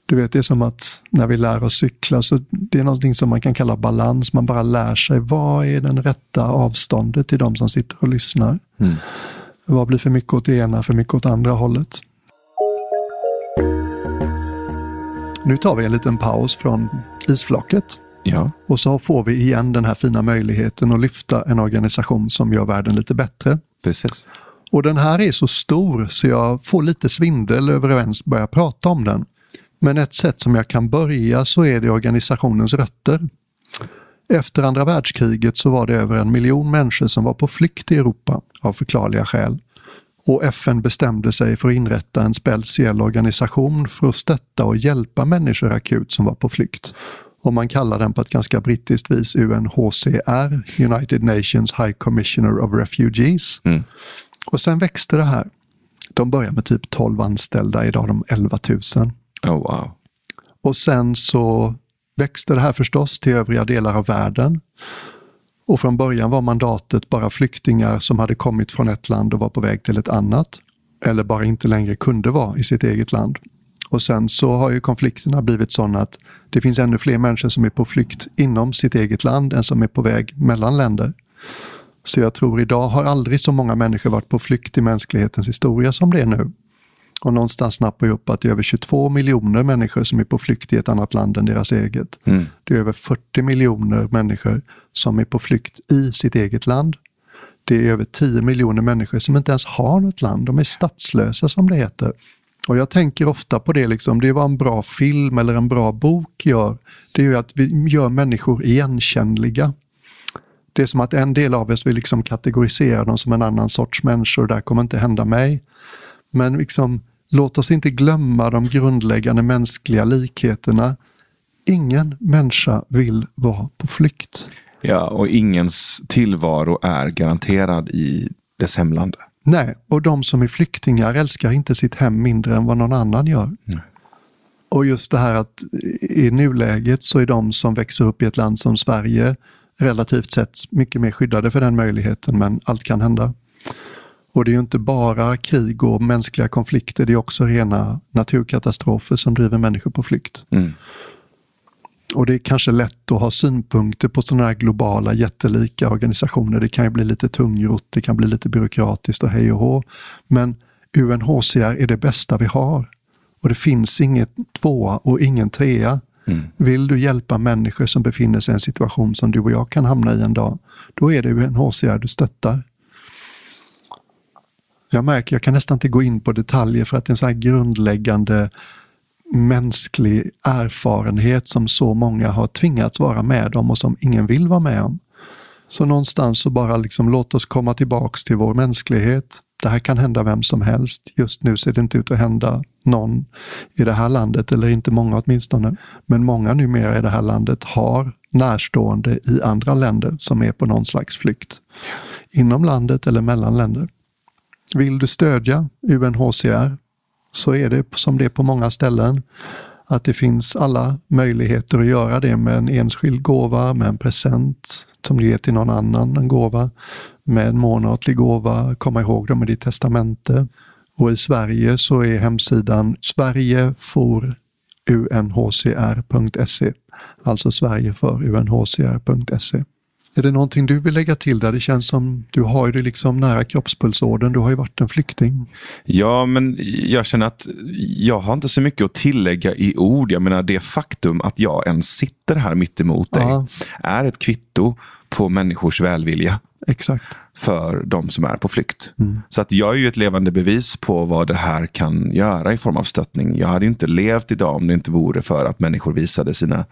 Du vet, det är som att när vi lär oss cykla så det är någonting som man kan kalla balans. Man bara lär sig vad är den rätta avståndet till de som sitter och lyssnar. Vad blir för mycket åt det ena, för mycket åt andra hållet. Nu tar vi en liten paus från isflaket Ja. och så får vi igen den här fina möjligheten att lyfta en organisation som gör världen lite bättre. Precis. Och den här är så stor så jag får lite svindel över att ens börja prata om den. Men ett sätt som jag kan börja så är det organisationens rötter. Efter andra världskriget så var det över en miljon människor som var på flykt i Europa av förklarliga skäl. Och FN bestämde sig för att inrätta en speciell organisation för att stötta och hjälpa människor akut som var på flykt. Och man kallar den på ett ganska brittiskt vis UNHCR, United Nations High Commissioner of Refugees. Och sen växte det här. De började med typ 12 anställda, idag har de 11 000. Oh, wow. Och sen så växte det här förstås till övriga delar av världen. Och från början var mandatet bara flyktingar som hade kommit från ett land och var på väg till ett annat. Eller bara inte längre kunde vara i sitt eget land. Och sen så har ju konflikterna blivit sådana att det finns ännu fler människor som är på flykt inom sitt eget land än som är på väg mellan länder. Så jag tror idag har aldrig så många människor varit på flykt i mänsklighetens historia som det är nu. Och någonstans snappar jag upp att det är över 22 miljoner människor som är på flykt i ett annat land än deras eget. Det är över 40 miljoner människor som är på flykt i sitt eget land. Det är över 10 miljoner människor som inte ens har något land. De är statslösa som det heter. Och jag tänker ofta på det, liksom, det är vad en bra film eller en bra bok gör. Det är ju att vi gör människor igenkännliga. Det är som att en del av oss vill liksom kategorisera dem som en annan sorts människor och det här kommer inte hända mig. Men liksom, låt oss inte glömma de grundläggande mänskliga likheterna. Ingen människa vill vara på flykt. Ja, och ingens tillvaro är garanterad i dess hemland. Nej, och de som är flyktingar älskar inte sitt hem mindre än vad någon annan gör. Och just det här att i nuläget så är de som växer upp i ett land som Sverige relativt sett mycket mer skyddade för den möjligheten, men allt kan hända. Och det är ju inte bara krig och mänskliga konflikter, det är också rena naturkatastrofer som driver människor på flykt. Och det är kanske lätt att ha synpunkter på sådana här globala jättelika organisationer. Det kan ju bli lite tungrott, det kan bli lite byråkratiskt och hej och hå. Men UNHCR är det bästa vi har. Och det finns inget tvåa och ingen trea. Vill du hjälpa människor som befinner sig i en situation som du och jag kan hamna i en dag, då är det UNHCR du stöttar. Jag märker, jag kan nästan inte gå in på detaljer för att det är en så här grundläggande mänsklig erfarenhet som så många har tvingats vara med om och som ingen vill vara med om. Så någonstans så bara liksom låt oss komma tillbaks till vår mänsklighet. Det här kan hända vem som helst. Just nu ser det inte ut att hända någon i det här landet, eller inte många åtminstone. Men många numera i det här landet har närstående i andra länder som är på någon slags flykt. Inom landet eller mellan länder. Vill du stödja UNHCR så är det som det är på många ställen att det finns alla möjligheter att göra det med en enskild gåva, med en present som du ger till någon annan, en gåva, med en månatlig gåva, komma ihåg dem i ditt testamente. Och i Sverige så är hemsidan sverigeforunhcr.se, alltså Sverige för unhcr.se. Är det någonting du vill lägga till där? Det känns som du har det liksom nära kroppspulsådern. Du har ju varit en flykting. Ja, men jag känner att jag har inte så mycket att tillägga i ord. Jag menar det faktum att jag ens sitter här mitt emot dig ja. är ett kvitto på människors välvilja. Exakt. För de som är på flykt. Mm. Så att jag är ju ett levande bevis på vad det här kan göra i form av stöttning. Jag hade inte levt idag om det inte vore för att människor visade sina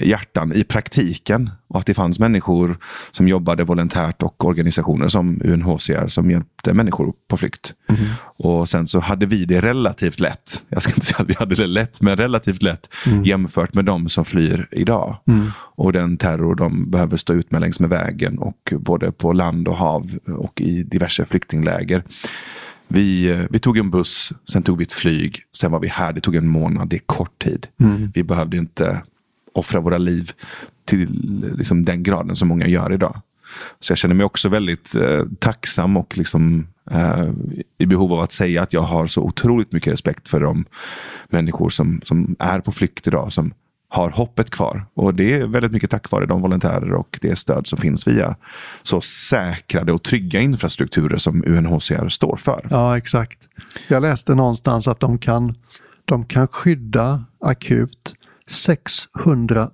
hjärtan i praktiken. Och att det fanns människor som jobbade volontärt och organisationer som UNHCR som hjälpte människor på flykt. Mm. Och sen så hade vi det relativt lätt. Jag ska inte säga att vi hade det lätt, men relativt lätt mm. jämfört med de som flyr idag. Mm. Och den terror de behöver stå ut med längs med vägen och både på land och hav och i diverse flyktingläger. Vi, eh, vi tog en buss, sen tog vi ett flyg, sen var vi här. Det tog en månad, det är kort tid. Mm. Vi behövde inte offra våra liv till liksom, den graden som många gör idag. Så jag känner mig också väldigt eh, tacksam och liksom, eh, i behov av att säga att jag har så otroligt mycket respekt för de människor som, som är på flykt idag. Som har hoppet kvar. Och det är väldigt mycket tack vare de volontärer och det stöd som finns via så säkrade och trygga infrastrukturer som UNHCR står för. Ja, exakt. Jag läste någonstans att de kan, de kan skydda akut 600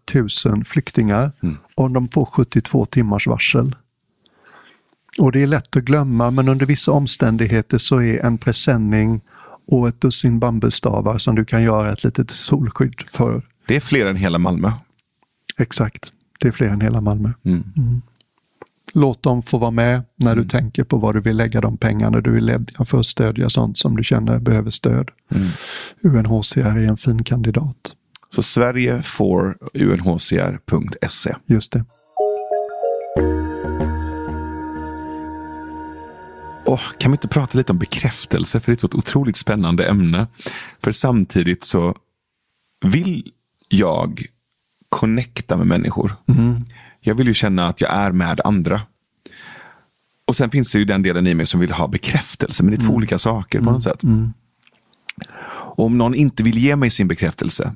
000 flyktingar mm. om de får 72 timmars varsel. Och det är lätt att glömma, men under vissa omständigheter så är en presenning och ett dussin bambustavar som du kan göra ett litet solskydd för det är fler än hela Malmö. Exakt, det är fler än hela Malmö. Mm. Mm. Låt dem få vara med när du mm. tänker på vad du vill lägga de pengarna du vill lägga för att stödja sånt som du känner behöver stöd. Mm. UNHCR är en fin kandidat. Så Sverige får unhcr.se. Just det. Oh, kan vi inte prata lite om bekräftelse? För det är ett otroligt spännande ämne. För samtidigt så vill jag connecta med människor. Mm. Jag vill ju känna att jag är med andra. Och sen finns det ju den delen i mig som vill ha bekräftelse, men det är två mm. olika saker på något sätt. Mm. Och om någon inte vill ge mig sin bekräftelse,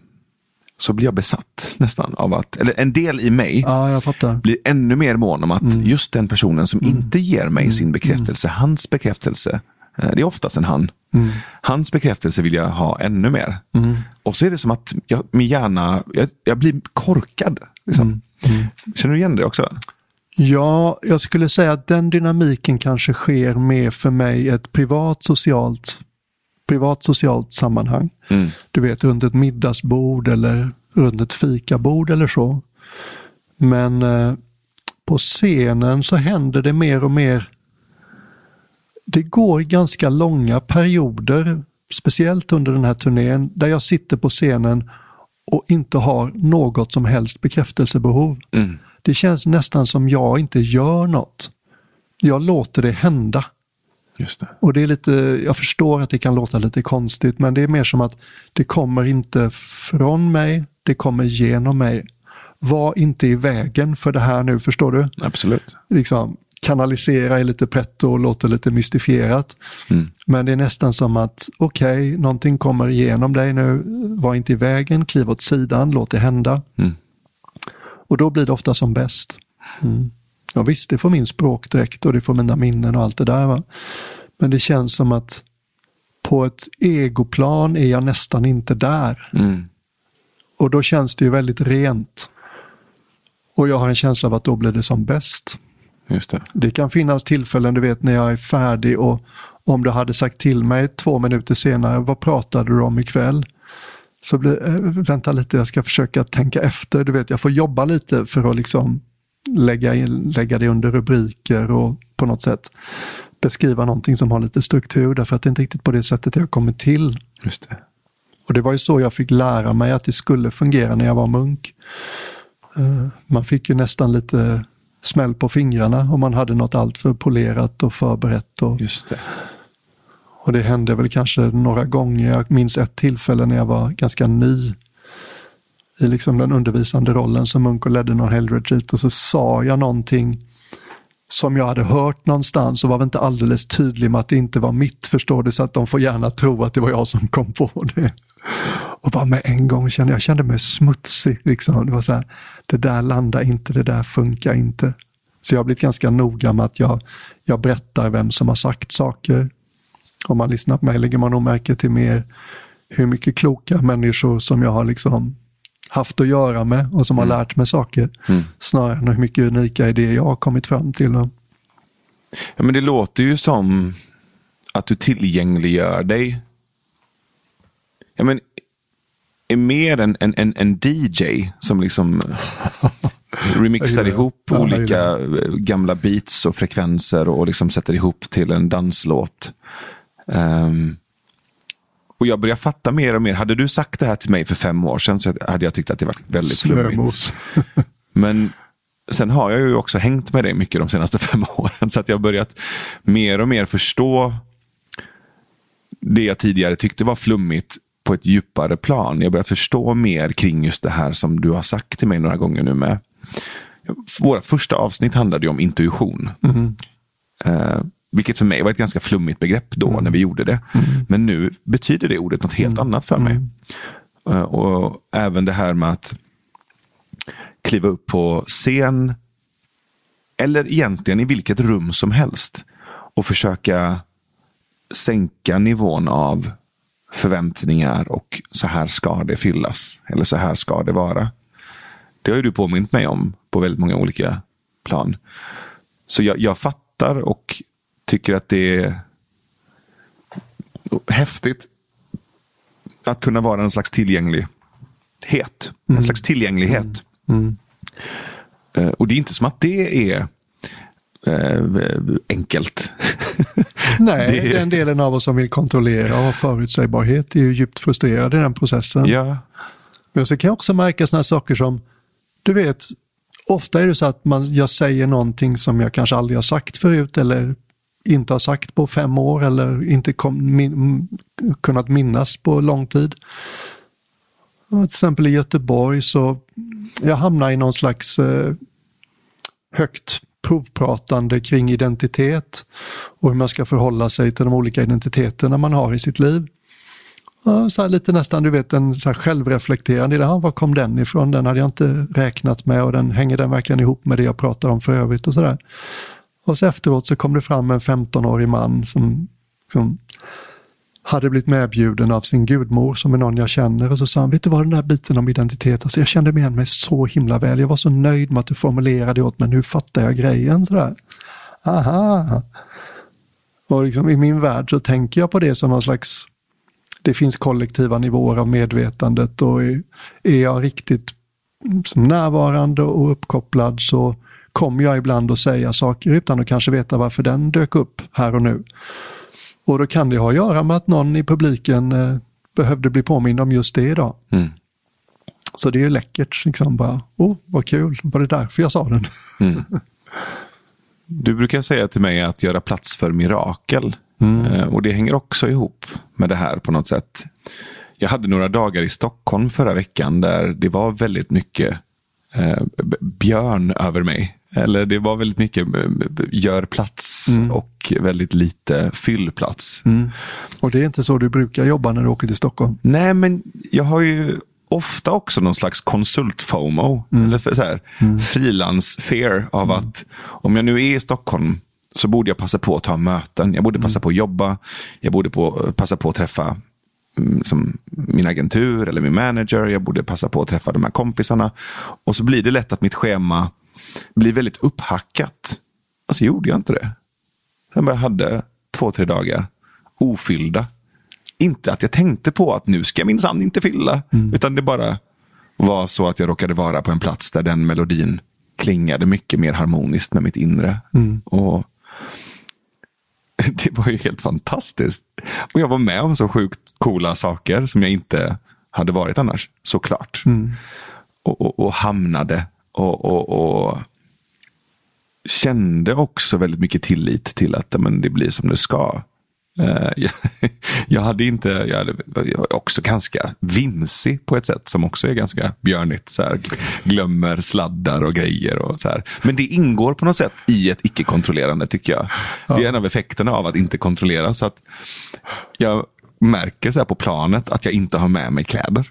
så blir jag besatt nästan av att, eller en del i mig ja, blir ännu mer mån om att mm. just den personen som mm. inte ger mig sin mm. bekräftelse, hans bekräftelse, eh, det är oftast en han. Mm. Hans bekräftelse vill jag ha ännu mer. Mm. Och så är det som att jag, min hjärna, jag, jag blir korkad. Liksom. Mm. mm. Känner du igen det också? Ja, jag skulle säga att den dynamiken kanske sker mer för mig ett privat socialt, privat socialt sammanhang. Mm. Du vet, runt ett middagsbord eller runt ett fikabord eller så. Men eh, på scenen så händer det mer och mer det går ganska långa perioder, speciellt under den här turnén, där jag sitter på scenen och inte har något som helst bekräftelsebehov. Mm. Det känns nästan som jag inte gör något. Jag låter det hända. Just det. Och det är lite, jag förstår att det kan låta lite konstigt, men det är mer som att det kommer inte från mig, det kommer genom mig. Var inte i vägen för det här nu, förstår du? Absolut. Liksom, kanalisera är lite pretto och låter lite mystifierat. Mm. Men det är nästan som att, okej, okay, någonting kommer igenom dig nu, var inte i vägen, kliv åt sidan, låt det hända. Mm. Och då blir det ofta som bäst. Mm. Ja, visst, det får min språkdräkt och det får mina minnen och allt det där. Va? Men det känns som att på ett egoplan är jag nästan inte där. Mm. Och då känns det ju väldigt rent. Och jag har en känsla av att då blir det som bäst. Just det. det kan finnas tillfällen, du vet, när jag är färdig och om du hade sagt till mig två minuter senare, vad pratade du om ikväll? Så blir, äh, vänta lite, jag ska försöka tänka efter. Du vet, jag får jobba lite för att liksom lägga, in, lägga det under rubriker och på något sätt beskriva någonting som har lite struktur därför att det är inte riktigt på det sättet jag kommer till. Just det. Och det var ju så jag fick lära mig att det skulle fungera när jag var munk. Eh, man fick ju nästan lite smäll på fingrarna om man hade något alltför polerat och förberett. Och, Just det. och det hände väl kanske några gånger. Jag minns ett tillfälle när jag var ganska ny i liksom den undervisande rollen som munk och ledde någon helgretreat och så sa jag någonting som jag hade hört någonstans och var väl inte alldeles tydlig med att det inte var mitt, förstår du, så att de får gärna tro att det var jag som kom på det. Och bara med en gång kände jag kände mig smutsig. Liksom. Det var så här, det där landar inte, det där funkar inte. Så jag har blivit ganska noga med att jag, jag berättar vem som har sagt saker. Om man lyssnar på mig lägger man nog märke till mer hur mycket kloka människor som jag har liksom haft att göra med och som har lärt mig saker. Snarare än hur mycket unika idéer jag har kommit fram till. Ja, men det låter ju som att du tillgängliggör dig. Ja, men, är mer en, en, en, en DJ som liksom remixar ihop ja, olika gamla beats och frekvenser och liksom sätter ihop till en danslåt. Ehm, och jag börjar fatta mer och mer. Hade du sagt det här till mig för fem år sedan så hade jag tyckt att det var väldigt flummigt. Men sen har jag ju också hängt med dig mycket de senaste fem åren. Så att jag har börjat mer och mer förstå det jag tidigare tyckte var flummigt på ett djupare plan. Jag har börjat förstå mer kring just det här som du har sagt till mig några gånger nu med. Vårt första avsnitt handlade ju om intuition. Eh, vilket för mig var ett ganska flummigt begrepp då när vi gjorde det. Men nu betyder det ordet något helt annat för mig. Eh, och även det här med att kliva upp på scen eller egentligen i vilket rum som helst och försöka sänka nivån av förväntningar och så här ska det fyllas. Eller så här ska det vara. Det har ju du påmint mig om på väldigt många olika plan. Så jag, jag fattar och tycker att det är häftigt att kunna vara en slags tillgänglighet. En slags tillgänglighet. Eh, Och det är inte som att det är eh, enkelt. Nej, Det den delen av oss som vill kontrollera och förutsägbarhet är ju djupt frustrerad i den processen. ja. Men så kan jag också märka sådana saker som, du vet, ofta är det så att man, jag säger någonting som jag kanske aldrig har sagt förut eller inte har sagt på fem år eller inte kom, min, kunnat minnas på lång tid. Och till exempel i Göteborg så jag hamnar i någon slags eh, högt provpratande kring identitet och hur man ska förhålla sig till de olika identiteterna man har i sitt liv. Så här lite nästan, du vet, en så här självreflekterande, ja, var kom den ifrån? Den hade jag inte räknat med och den hänger den verkligen ihop med det jag pratar om för övrigt och sådär. Och så efteråt så kom det fram en 15-årig man som, som hade blivit medbjuden av sin gudmor som är någon jag känner och så sa han, vet du vad den där biten om identitet, alltså jag kände igen mig så himla väl, jag var så nöjd med att du formulerade det åt mig, nu fattar jag grejen. Sådär. Aha. Och liksom, i min värld så tänker jag på det som någon slags det finns kollektiva nivåer av medvetandet och är, är jag riktigt närvarande och uppkopplad så kommer jag ibland att säga saker utan att kanske veta varför den dök upp här och nu. Och då kan det ha att göra med att någon i publiken eh, behövde bli påmind om just det idag. Mm. Så det är ju läckert, liksom bara, oh, vad kul, var det därför jag sa den? Du brukar säga till mig att göra plats för mirakel. Eh, Och det hänger också ihop med det här på något sätt. Jag hade några dagar i Stockholm förra veckan där det var väldigt mycket eh, björn över mig. Eller det var väldigt mycket eh, gör plats och väldigt lite fyll plats. Och det är inte så du brukar jobba när du åker till Stockholm. Nej, men jag har ju ofta också någon slags konsult-FOMO. Eller för- så här, frilans-fear av att om jag nu är i Stockholm så borde jag passa på att ta möten. Jag borde passa på att jobba. Jag borde på, passa på att träffa mm, som min agentur eller min manager. Jag borde passa på att träffa de här kompisarna. Och så blir det lätt att mitt schema blir väldigt upphackat. Och så gjorde jag inte det. Sen bara hade två, tre dagar ofyllda. Inte att jag tänkte på att nu ska jag minsann inte fylla. Utan det bara var så att jag råkade vara på en plats där den melodin klingade mycket mer harmoniskt med mitt inre. Och Det var ju helt fantastiskt. Och jag var med om så sjukt coola saker som jag inte hade varit annars, såklart. Och, och, och hamnade och, och, och kände också väldigt mycket tillit till att men, det blir som det ska. Eh, jag, jag hade inte, jag, hade, jag också ganska vimsig på ett sätt som också är ganska björnigt. Så här, glömmer sladdar och grejer. Och så här. Men det ingår på något sätt i ett icke-kontrollerande tycker jag. Det är en av effekterna av att inte kontrollera. Så att jag märker så här på planet att jag inte har med mig kläder.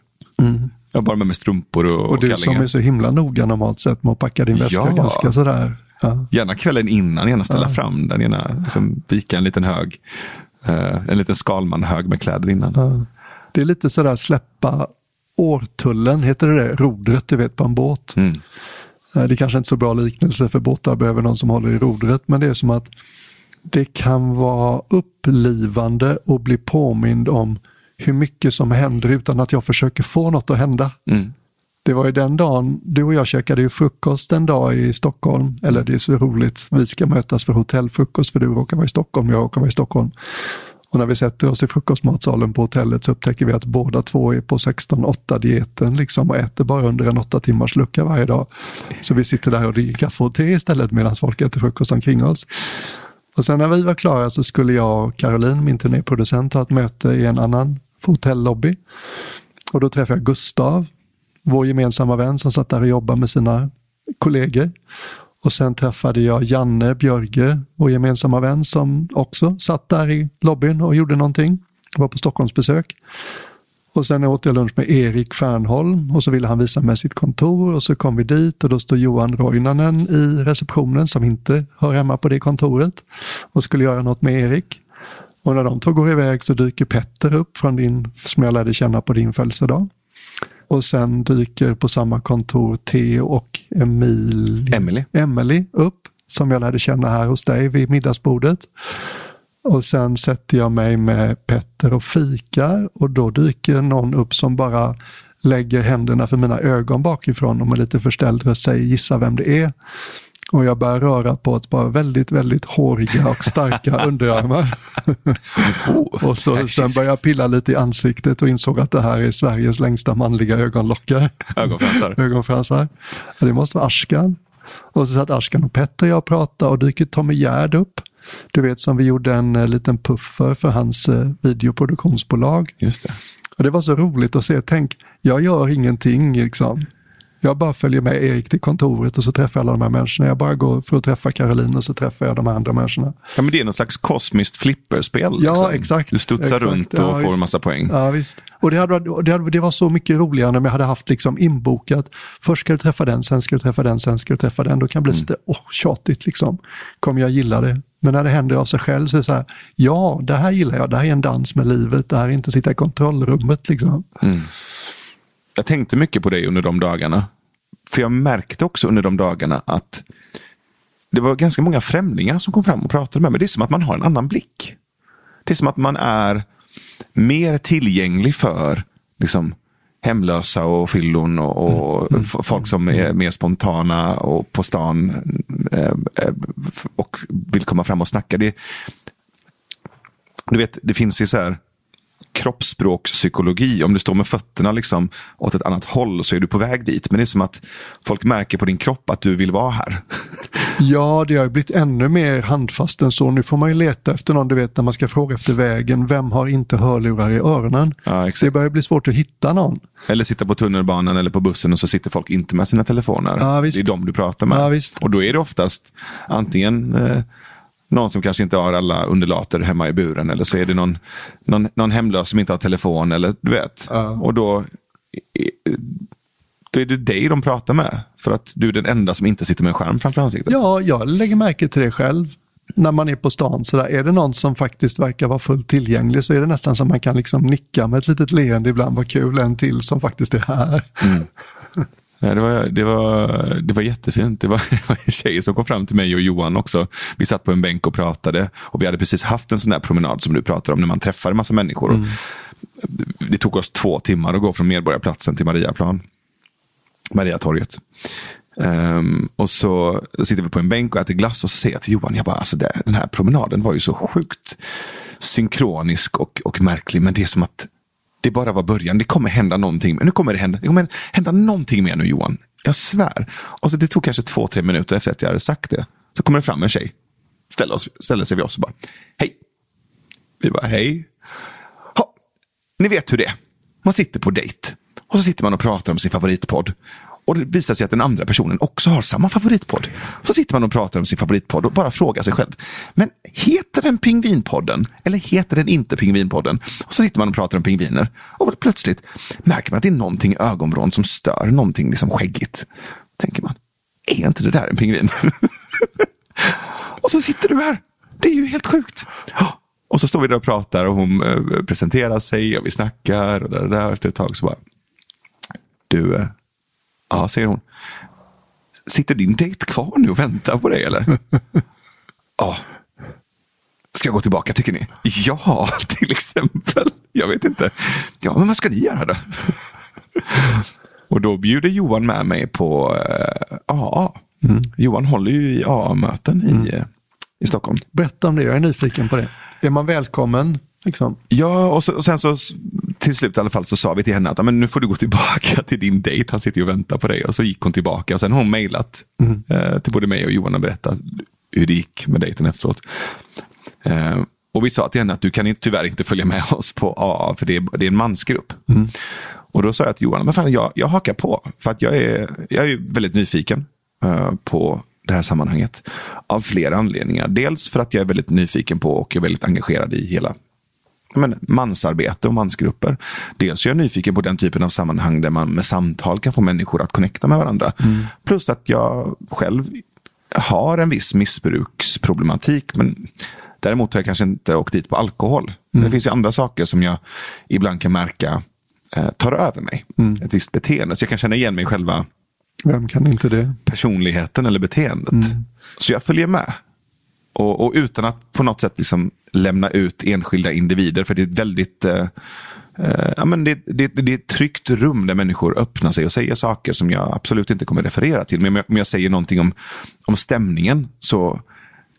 Jag har bara med mig strumpor och, Och du som kallingar. är så himla noga normalt sett med att packa din väska Ja. ganska sådär. Ja. Gärna kvällen innan, gärna ställa fram den, gärna liksom vika en liten hög. eh, en liten Skalman-hög med kläder innan. Ja. Det är lite sådär släppa årtullen, heter det det? Rodret du vet på en båt. Mm. Eh, Det är kanske inte så bra liknelse för båtar behöver någon som håller i rodret, men det är som att det kan vara upplivande och bli påmind om hur mycket som händer utan att jag försöker få något att hända. Mm. Det var ju den dagen, du och jag käkade ju frukost en dag i Stockholm. Eller det är så roligt, vi ska mötas för hotellfrukost för du råkar vara i Stockholm, jag råkar vara i Stockholm. Och när vi sätter oss i frukostmatsalen på hotellet så upptäcker vi att båda två är på 16-8 dieten liksom och äter bara under en åtta timmars lucka varje dag. Så vi sitter där och dricker kaffe och te istället medan folk äter frukost omkring oss. Och sen när vi var klara så skulle jag och Caroline, min turnéproducent, ha ett möte i en annan hotellobby. Och då träffade jag Gustav, vår gemensamma vän som satt där och jobbade med sina kollegor. Och sen träffade jag Janne Björge, vår gemensamma vän som också satt där i lobbyn och gjorde någonting. Var på Stockholmsbesök. Och sen åt jag lunch med Erik Fernholm och så ville han visa mig sitt kontor och så kom vi dit och då stod Johan Roinanen i receptionen som inte hör hemma på det kontoret och skulle göra något med Erik. Och när de två går iväg så dyker Petter upp från din, som jag lärde känna på din födelsedag. Och sen dyker på samma kontor Theo och Emil, Emily. Emily upp som jag lärde känna här hos dig vid middagsbordet. Och sen sätter jag mig med Petter och fikar och då dyker någon upp som bara lägger händerna för mina ögon bakifrån och med lite förställd röst säger gissa vem det är. Och jag börjar röra på ett par väldigt, väldigt håriga och starka underarmar. och så, sen började jag pilla lite i ansiktet och insåg att det här är Sveriges längsta manliga ögonlockar. Ögonfransar. Ögonfransar. Ja, det måste vara Ashkan. Och så satt Ashkan och Petter och jag och pratade och dyker Tommy Gärd upp. Du vet som vi gjorde en eh, liten puffer för hans eh, videoproduktionsbolag. Just det. Och det var så roligt att se. Tänk, jag gör ingenting liksom. Jag bara följer med Erik till kontoret och så träffar jag alla de här människorna. Jag bara går för att träffa Caroline och så träffar jag de andra människorna. Ja, men det är någon slags kosmiskt flipperspel. Ja, liksom. exakt. Du studsar Exakt. runt och Ja, får visst. en massa poäng. Ja, visst. Och det, hade, det, hade, det var så mycket roligare om jag hade haft liksom inbokat. Först ska du träffa den, sen ska du träffa den, sen ska du träffa den. Då kan det bli Mm. lite åh, tjatigt liksom. Kommer jag gilla det? Men när det händer av sig själv så är det så här, ja, det här gillar jag. Det här är en dans med livet. Det här är inte sitta i kontrollrummet liksom. Jag tänkte mycket på dig under de dagarna. För jag märkte också under de dagarna att det var ganska många främlingar som kom fram och pratade med mig. Det är som att man har en annan blick. Det är som att man är mer tillgänglig för liksom, hemlösa och fyllon och, och f- folk som är mer spontana och på stan eh, eh, och vill komma fram och snacka. Det, du vet, det finns ju så här kroppsspråkspsykologi. Om du står med fötterna liksom åt ett annat håll så är du på väg dit. Men det är som att folk märker på din kropp att du vill vara här. Ja, det har blivit ännu mer handfast än så. Nu får man ju leta efter någon, du vet när man ska fråga efter vägen. Vem har inte hörlurar i öronen? Ja, exakt. det börjar bli svårt att hitta någon. Eller sitta på tunnelbanan eller på bussen och så sitter folk inte med sina telefoner. Ja, det är de du pratar med. Ja, och då är det oftast antingen eh, någon som kanske inte har alla underlater hemma i buren eller så är det någon, någon, någon hemlös som inte har telefon. eller du vet. Och då, då är det dig de pratar med. För att du är den enda som inte sitter med en skärm framför ansiktet. Ja, jag lägger märke till det själv. När man är på stan, så där, är det någon som faktiskt verkar vara fullt tillgänglig så är det nästan som man kan liksom nicka med ett litet leende ibland. Vad kul, en till som faktiskt är här. Ja, det, var, det, var, det var jättefint. Det var, det var en tjej som kom fram till mig och Johan också. Vi satt på en bänk och pratade. Och Vi hade precis haft en sån där promenad som du pratar om, när man träffar en massa människor. Och Det tog oss två timmar att gå från Medborgarplatsen till Mariaplan. Mariatorget. Um, och så sitter vi på en bänk och äter glass och så säger jag till Johan, jag bara, alltså det, den här promenaden var ju så sjukt synkronisk och, och märklig. Men det är som att det bara var början. Det kommer hända någonting. Men nu kommer det hända, det kommer hända någonting mer nu Johan. Jag svär. Och så det tog kanske två, tre minuter efter att jag hade sagt det. Så kommer det fram en tjej. Ställer, oss, ställer sig vid oss och bara, hej. Vi bara, hej. Ha, ni vet hur det är. Man sitter på dejt. Och så sitter man och pratar om sin favoritpodd. Och det visar sig att den andra personen också har samma favoritpodd. Så sitter man och pratar om sin favoritpodd och bara frågar sig själv. Men heter den Pingvinpodden? Eller heter den inte Pingvinpodden? Och så sitter man och pratar om pingviner. Och plötsligt märker man att det är någonting i ögonvrån som stör. Någonting liksom skäggigt. Tänker man. Är inte det där en pingvin? och så sitter du här. Det är ju helt sjukt. Och så står vi där och pratar och hon eh, presenterar sig och vi snackar. Och där, där. Efter ett tag så bara. Du, eh, Ja, säger hon. Sitter din dejt kvar nu och väntar på dig eller? Ja. Ska jag gå tillbaka tycker ni? Ja, till exempel. Jag vet inte. Ja, men vad ska ni göra då? och då bjuder Johan med mig på eh, AA. Mm. Johan håller ju i AA-möten mm. i, eh, i Stockholm. Berätta om det, jag är nyfiken på det. Är man välkommen? Liksom? Ja, och, så, och sen så till slut i alla fall så sa vi till henne att men nu får du gå tillbaka till din dejt. Han sitter ju och väntar på dig. Och så gick hon tillbaka och sen har hon mejlat mm. eh, till både mig och Johan och berättat hur det gick med dejten efteråt. Eh, och vi sa till henne att du kan tyvärr inte följa med oss på AA för det är, det är en mansgrupp. Mm. Och då sa jag till Johan, men fan, jag, jag hakar på. För att jag är, jag är väldigt nyfiken uh, på det här sammanhanget. Av flera anledningar. Dels för att jag är väldigt nyfiken på och är väldigt engagerad i hela men, mansarbete och mansgrupper. Dels är jag nyfiken på den typen av sammanhang där man med samtal kan få människor att connecta med varandra. Mm. Plus att jag själv har en viss missbruksproblematik. Men däremot har jag kanske inte åkt dit på alkohol. Mm. Det finns ju andra saker som jag ibland kan märka eh, tar över mig. Mm. Ett visst beteende. Så jag kan känna igen mig själva Vem kan inte det? personligheten eller beteendet. Mm. Så jag följer med. Och, och, utan att på något sätt liksom lämna ut enskilda individer. För det är ett väldigt eh, eh, ja, men det, det, det, är ett tryggt rum där människor öppnar sig och säger saker som jag absolut inte kommer referera till. Men om jag, om jag säger någonting om, om stämningen så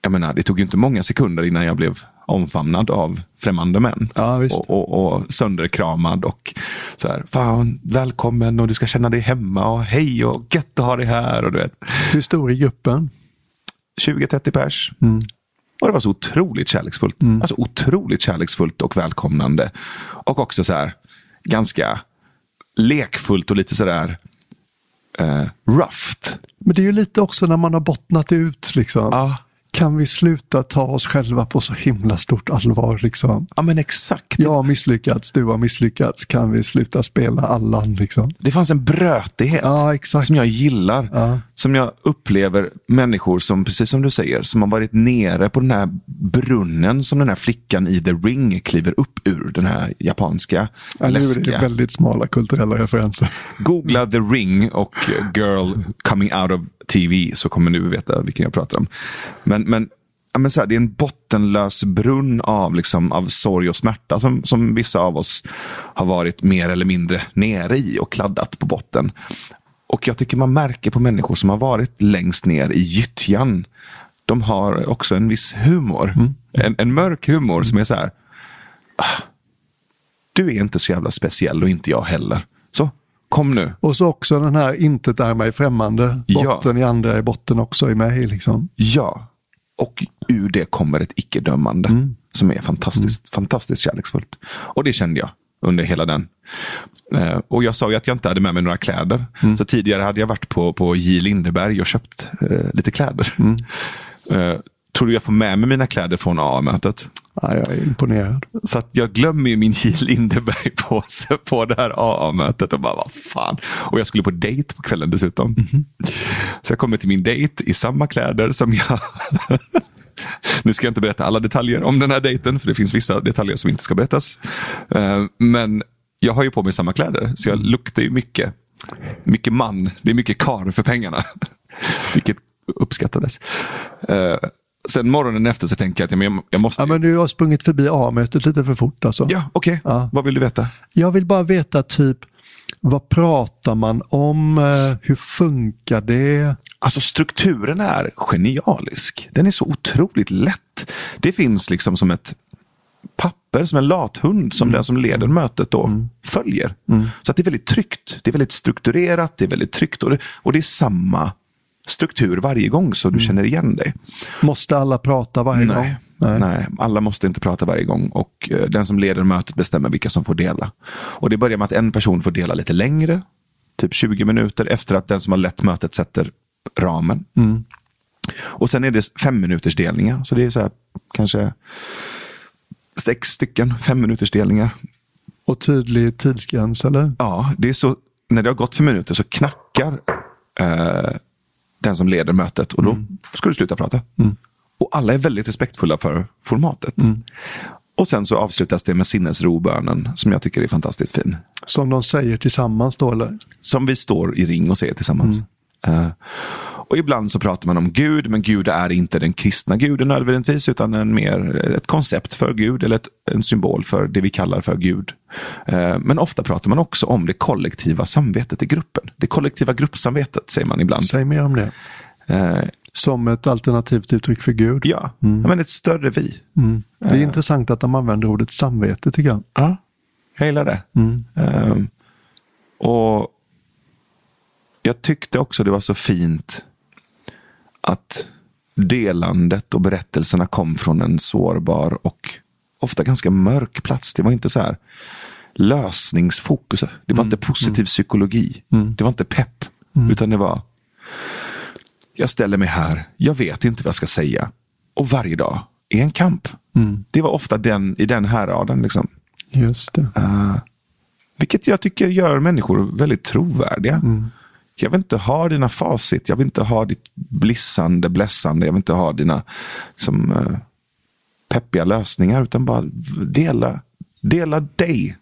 jag menar, det tog ju inte många sekunder innan jag blev omfamnad av främmande män. Ja, och, och, och, sönderkramad och så här, fan, välkommen och du ska känna dig hemma och hej och gött att ha dig här. Och du vet. Hur stor är gruppen? 20-30 pers. Mm. Och det var så otroligt kärleksfullt. Mm. Alltså otroligt kärleksfullt och välkomnande. Och också så här ganska lekfullt och lite sådär eh, rough. Men det är ju lite också när man har bottnat ut. Liksom. Ja kan vi sluta ta oss själva på så himla stort allvar? Liksom? Ja men exakt. Jag har misslyckats, du har misslyckats. Kan vi sluta spela Allan? Liksom? Det fanns en brötighet ja, som jag gillar. Ja. Som jag upplever människor som, precis som du säger, som har varit nere på den här brunnen som den här flickan i The Ring kliver upp ur. Den här japanska ja, läskiga. Det är väldigt smala kulturella referenser. Googla The Ring och Girl Coming Out of TV så kommer du veta vilken jag pratar om. Men, men, ja, men så här, det är en bottenlös brunn av, liksom, av sorg och smärta som, som vissa av oss har varit mer eller mindre nere i och kladdat på botten. Och jag tycker man märker på människor som har varit längst ner i gyttjan. De har också en viss humor. Mm. En, en mörk humor som är så här. Ah, du är inte så jävla speciell och inte jag heller. Så Kom nu. Och så också den här intet är mig främmande. Botten ja. i andra är botten också i mig. Liksom. Ja, och ur det kommer ett icke-dömande mm. som är fantastiskt, mm. fantastiskt kärleksfullt. Och det kände jag under hela den. Uh, och jag sa ju att jag inte hade med mig några kläder. Mm. Så tidigare hade jag varit på, på J. Lindeberg och köpt uh, lite kläder. Uh, tror du jag får med mig mina kläder från A-mötet? Ja, jag är imponerad. Så att jag glömmer ju min J. Lindeberg-påse på det här AA-mötet. Och bara, vad fan. Och jag skulle på dejt på kvällen dessutom. Mm. Så jag kommer till min dejt i samma kläder som jag... nu ska jag inte berätta alla detaljer om den här dejten, för det finns vissa detaljer som inte ska berättas. Eh, men jag har ju på mig samma kläder, så jag luktar ju mycket. Mycket man, det är mycket kar för pengarna. Vilket uppskattades. Eh, sen morgonen efter så tänker jag att jag, jag måste... Ja, men du har sprungit förbi A-mötet lite för fort alltså. Ja, okej. Okay. Ja. Vad vill du veta? Jag vill bara veta typ, Vad pratar man om? Eh, hur funkar det? Alltså strukturen är genialisk. Den är så otroligt lätt. Det finns liksom som ett papper, som en lathund som mm. den som leder mötet då mm. följer. Mm. Så att det är väldigt tryggt. Det är väldigt strukturerat, det är väldigt tryggt och det, och det är samma struktur varje gång så du mm. känner igen dig. Måste alla prata varje Nej. gång? Nej. Nej. alla måste inte prata varje gång och eh, den som leder mötet bestämmer vilka som får dela. Och det börjar med att en person får dela lite längre, typ 20 minuter efter att den som har lett mötet sätter ramen. Mm. Och sen är det fem minuters delningar, så det är så här, kanske sex stycken fem minuters delningar. Och tydlig tidsgräns eller? Ja, det är så, när det har gått fem minuter så knackar eh, den som leder mötet och då mm. ska du sluta prata. Mm. Och alla är väldigt respektfulla för formatet. Mm. Och sen så avslutas det med sinnesrobönen som jag tycker är fantastiskt fin. Som de säger tillsammans då eller? Som vi står i ring och säger tillsammans. Uh, och ibland så pratar man om Gud, men Gud är inte den kristna guden nödvändigtvis, utan en mer, ett koncept för Gud eller ett, en symbol för det vi kallar för Gud. Uh, men ofta pratar man också om det kollektiva samvetet i gruppen. Det kollektiva gruppsamvetet säger man ibland. Säg mer om det. Uh, som ett alternativt uttryck för Gud? Ja, mm. men ett större vi. Mm. Det är intressant att de använder ordet samvete tycker jag. Ja, jag gillar det. Mm. Och jag tyckte också det var så fint att delandet och berättelserna kom från en sårbar och ofta ganska mörk plats. Det var inte så här lösningsfokus. Det var mm. inte positiv mm. psykologi. Mm. Det var inte pepp. Utan det var jag ställer mig här, jag vet inte vad jag ska säga. Och varje dag är en kamp. Mm. Det var ofta den, i den häraden. Liksom. Just det. Uh, vilket jag tycker gör människor väldigt trovärdiga. Jag vill inte ha dina facit, jag vill inte ha ditt blissande, blässande, jag vill inte ha dina som, uh, peppiga lösningar. Utan bara dela, dela dig.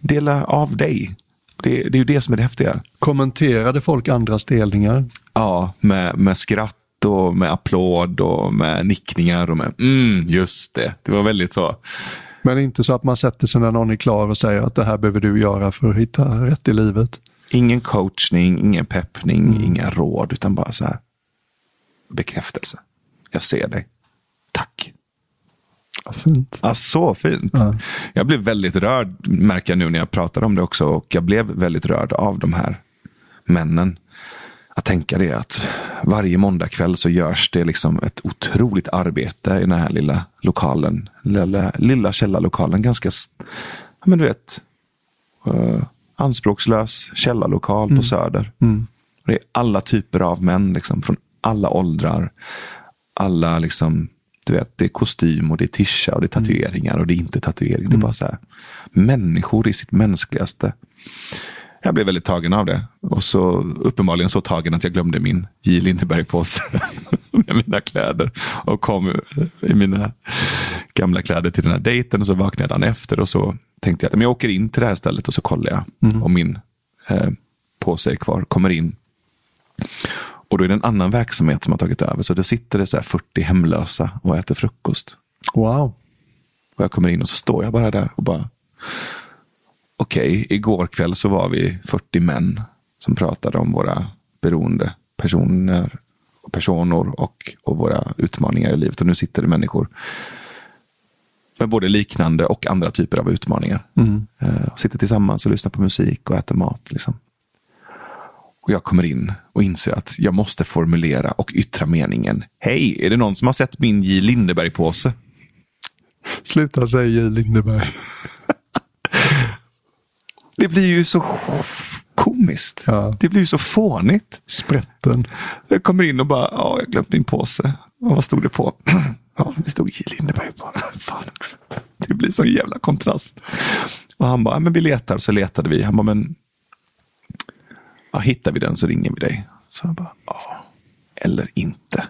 Dela av dig. Det, det är ju det som är det häftiga. Kommenterade folk andras delningar? Ja, med, med skratt och med applåd och med nickningar och med mm, just det. Det var väldigt så. Men inte så att man sätter sig när någon är klar och säger att det här behöver du göra för att hitta rätt i livet. Ingen coachning, ingen peppning, mm. inga råd, utan bara så här bekräftelse. Jag ser dig. Tack. Vad fint. Ja, så fint. Ja. Jag blev väldigt rörd, märker jag nu när jag pratar om det också. Och jag blev väldigt rörd av de här männen att tänka det att varje måndagkväll så görs det liksom ett otroligt arbete i den här lilla lokalen. Lilla, lilla källarlokalen. Ganska, men du vet, uh, anspråkslös källarlokal mm. på Söder. Mm. Det är alla typer av män, liksom, från alla åldrar. Alla liksom, du vet, det är kostym och det är tischa och det är tatueringar och det är inte tatueringar. Mm. Det är mm. bara så här, människor i sitt mänskligaste jag blev väldigt tagen av det. Och så uppenbarligen så tagen att jag glömde min J. Lindeberg-påse med mina kläder. Och kom i mina gamla kläder till den här dejten. Och så vaknade jag dagen efter och så tänkte jag att jag åker in till det här stället och så kollar jag mm. om min eh, påse är kvar. Kommer in. Och då är det en annan verksamhet som har tagit över. Så då sitter det så 40 hemlösa och äter frukost. Wow. Och jag kommer in och så står jag bara där och bara okej, okay, igår kväll så var vi 40 män som pratade om våra beroende personer, personer och, och våra utmaningar i livet. Och nu sitter det människor med både liknande och andra typer av utmaningar. Mm. Uh, sitter tillsammans och lyssnar på musik och äter mat. Liksom. Och jag kommer in och inser att jag måste formulera och yttra meningen. Hej, är det någon som har sett min J. Lindeberg-påse? Sluta säga J. Lindeberg. Det blir ju så komiskt. Ja. Det blir ju så fånigt. Sprätten. Jag kommer in och bara, ja, jag glömde din påse. Och vad stod det på? Ja, det stod J. Lindeberg på. Fan också. Det blir så jävla kontrast. Och han bara, men vi letar. Så letade vi. Han bara, men ja, hittar vi den så ringer vi dig. Så jag bara, ja, eller inte.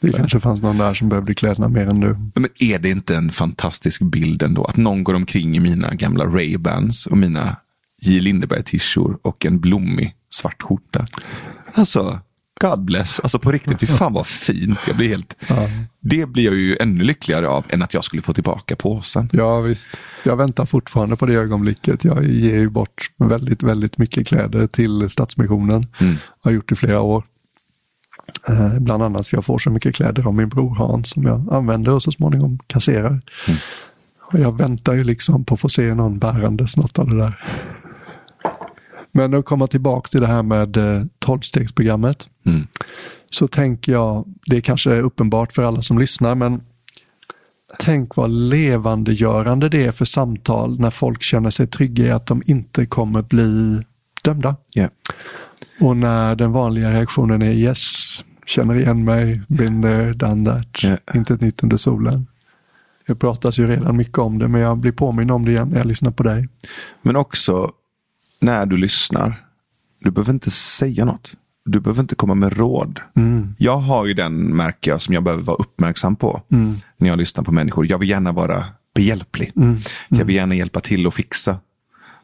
Det kanske fanns någon där som behövde kläderna mer än du. Men är det inte en fantastisk bild ändå? Att någon går omkring i mina gamla Ray-Bans och mina J. Lindeberg-tishor och en blommig svart skjorta. Alltså, God bless. Alltså på riktigt, fy fan vad fint. Jag blir helt... Ja. Det blir jag ju ännu lyckligare av än att jag skulle få tillbaka påsen. Ja visst. Jag väntar fortfarande på det ögonblicket. Jag ger ju bort väldigt, väldigt mycket kläder till Stadsmissionen. Mm. Har gjort i flera år. Eh, bland annat för jag får så mycket kläder av min bror Hans som jag använder och så småningom kasserar. Mm. Och jag väntar ju liksom på att få se någon bärandes något av det där. Men att komma tillbaka till det här med eh, tolvstegsprogrammet. Mm. Så tänker jag, det kanske är uppenbart för alla som lyssnar, men tänk vad levandegörande det är för samtal när folk känner sig trygga i att de inte kommer bli dömda. Yeah. Och när den vanliga reaktionen är yes, känner igen mig, been there, done that, yeah. inte ett nytt under solen. Det pratas ju redan mycket om det, men jag blir påminn om det igen när jag lyssnar på dig. Men också när du lyssnar, du behöver inte säga något. Du behöver inte komma med råd. Mm. Jag har ju den märker jag som jag behöver vara uppmärksam på mm. när jag lyssnar på människor. Jag vill gärna vara behjälplig. Mm. Jag vill gärna hjälpa till och fixa.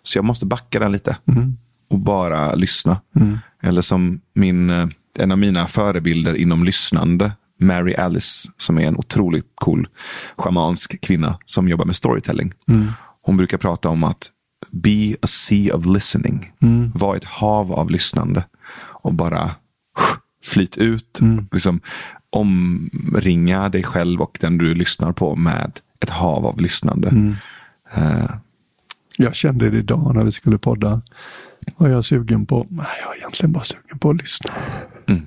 Så jag måste backa den lite mm. och bara lyssna. Mm. Eller som min, eh, en av mina förebilder inom lyssnande, Mary Alice, som är en otroligt cool schamansk kvinna som jobbar med storytelling. Mm. Hon brukar prata om att be a sea of listening. Mm. Var ett hav av lyssnande. Och bara flyt ut. Mm. Liksom, omringa dig själv och den du lyssnar på med ett hav av lyssnande. Mm. Uh, jag kände det idag när vi skulle podda. Var jag sugen på, nej jag är egentligen bara sugen på att lyssna. Mm.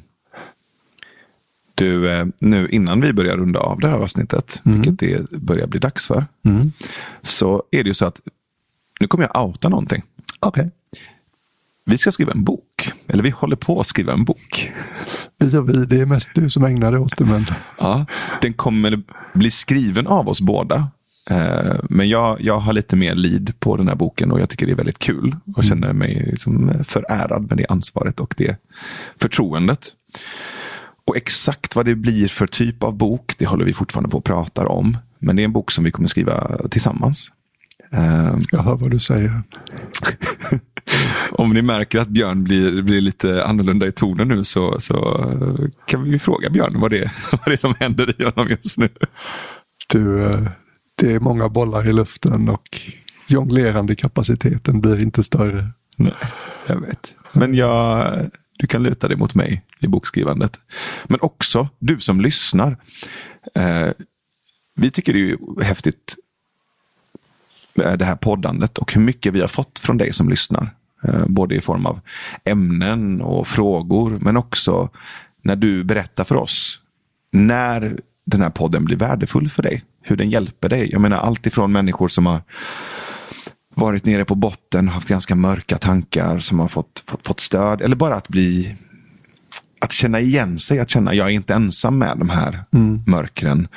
Du, eh, nu innan vi börjar runda av det här avsnittet, mm. vilket det börjar bli dags för, mm. så är det ju så att nu kommer jag outa någonting. Okej. Okay. Vi ska skriva en bok. Eller vi håller på att skriva en bok. Vi och vi, det är mest du som ägnar dig åt det. Men... ja, den kommer bli skriven av oss båda. Eh, men jag, jag har lite mer lid på den här boken och jag tycker det är väldigt kul. Och mm. känner mig liksom förärad med det ansvaret och det förtroendet. Och exakt vad det blir för typ av bok, det håller vi fortfarande på att prata om. Men det är en bok som vi kommer skriva tillsammans. Uh, jag hör vad du säger. Om ni märker att Björn blir, blir lite annorlunda i tonen nu så, så kan vi fråga Björn vad det, vad det är som händer i honom just nu. Du, eh, det är många bollar i luften och jonglerande kapaciteten blir inte större. Nej, jag vet. Men jag, du kan luta dig mot mig i bokskrivandet. Men också du som lyssnar. Eh, vi tycker det är häftigt Eh, Eh, det här poddandet och hur mycket vi har fått från dig som lyssnar. Eh, både i form av ämnen och frågor, men också när du berättar för oss när den här podden blir värdefull för dig. Hur den hjälper dig. Jag menar allt ifrån människor som har varit nere på botten, haft ganska mörka tankar, som har fått, fått, fått stöd. Eller bara att bli att känna igen sig, att känna jag är inte ensam med de här mm. mörkren.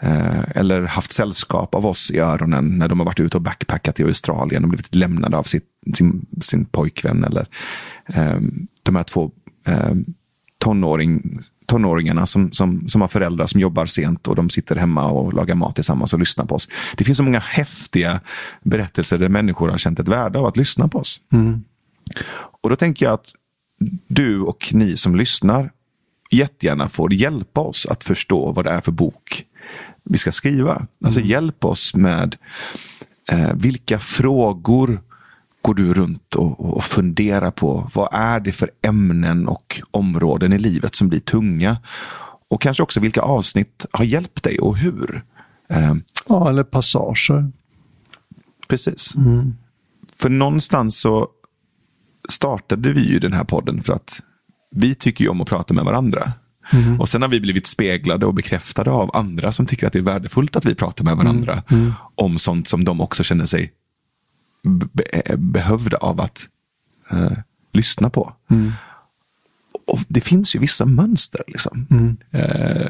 Eh, eller haft sällskap av oss i öronen när de har varit ute och backpackat i Australien och blivit lämnade av sitt, sin, sin pojkvän. Eller eh, de här två eh, tonåring, tonåringarna som, som, som har föräldrar som jobbar sent och de sitter hemma och lagar mat tillsammans och lyssnar på oss. Det finns så många häftiga berättelser där människor har känt ett värde av att lyssna på oss. Mm. Och då tänker jag att du och ni som lyssnar jättegärna får hjälpa oss att förstå vad det är för bok vi ska skriva. Alltså mm. hjälp oss med eh, vilka frågor går du runt och, och funderar på? Vad är det för ämnen och områden i livet som blir tunga? Och kanske också vilka avsnitt har hjälpt dig och hur? Eh, ja, eller passager. Precis. Mm. För någonstans så startade vi ju den här podden för att vi tycker ju om att prata med varandra. Mm. Och sen har vi blivit speglade och bekräftade av andra som tycker att det är värdefullt att vi pratar med varandra mm. Mm. om sånt som de också känner sig be behövda av att uh, lyssna på. Mm. Och Det finns ju vissa mönster. Liksom. Uh,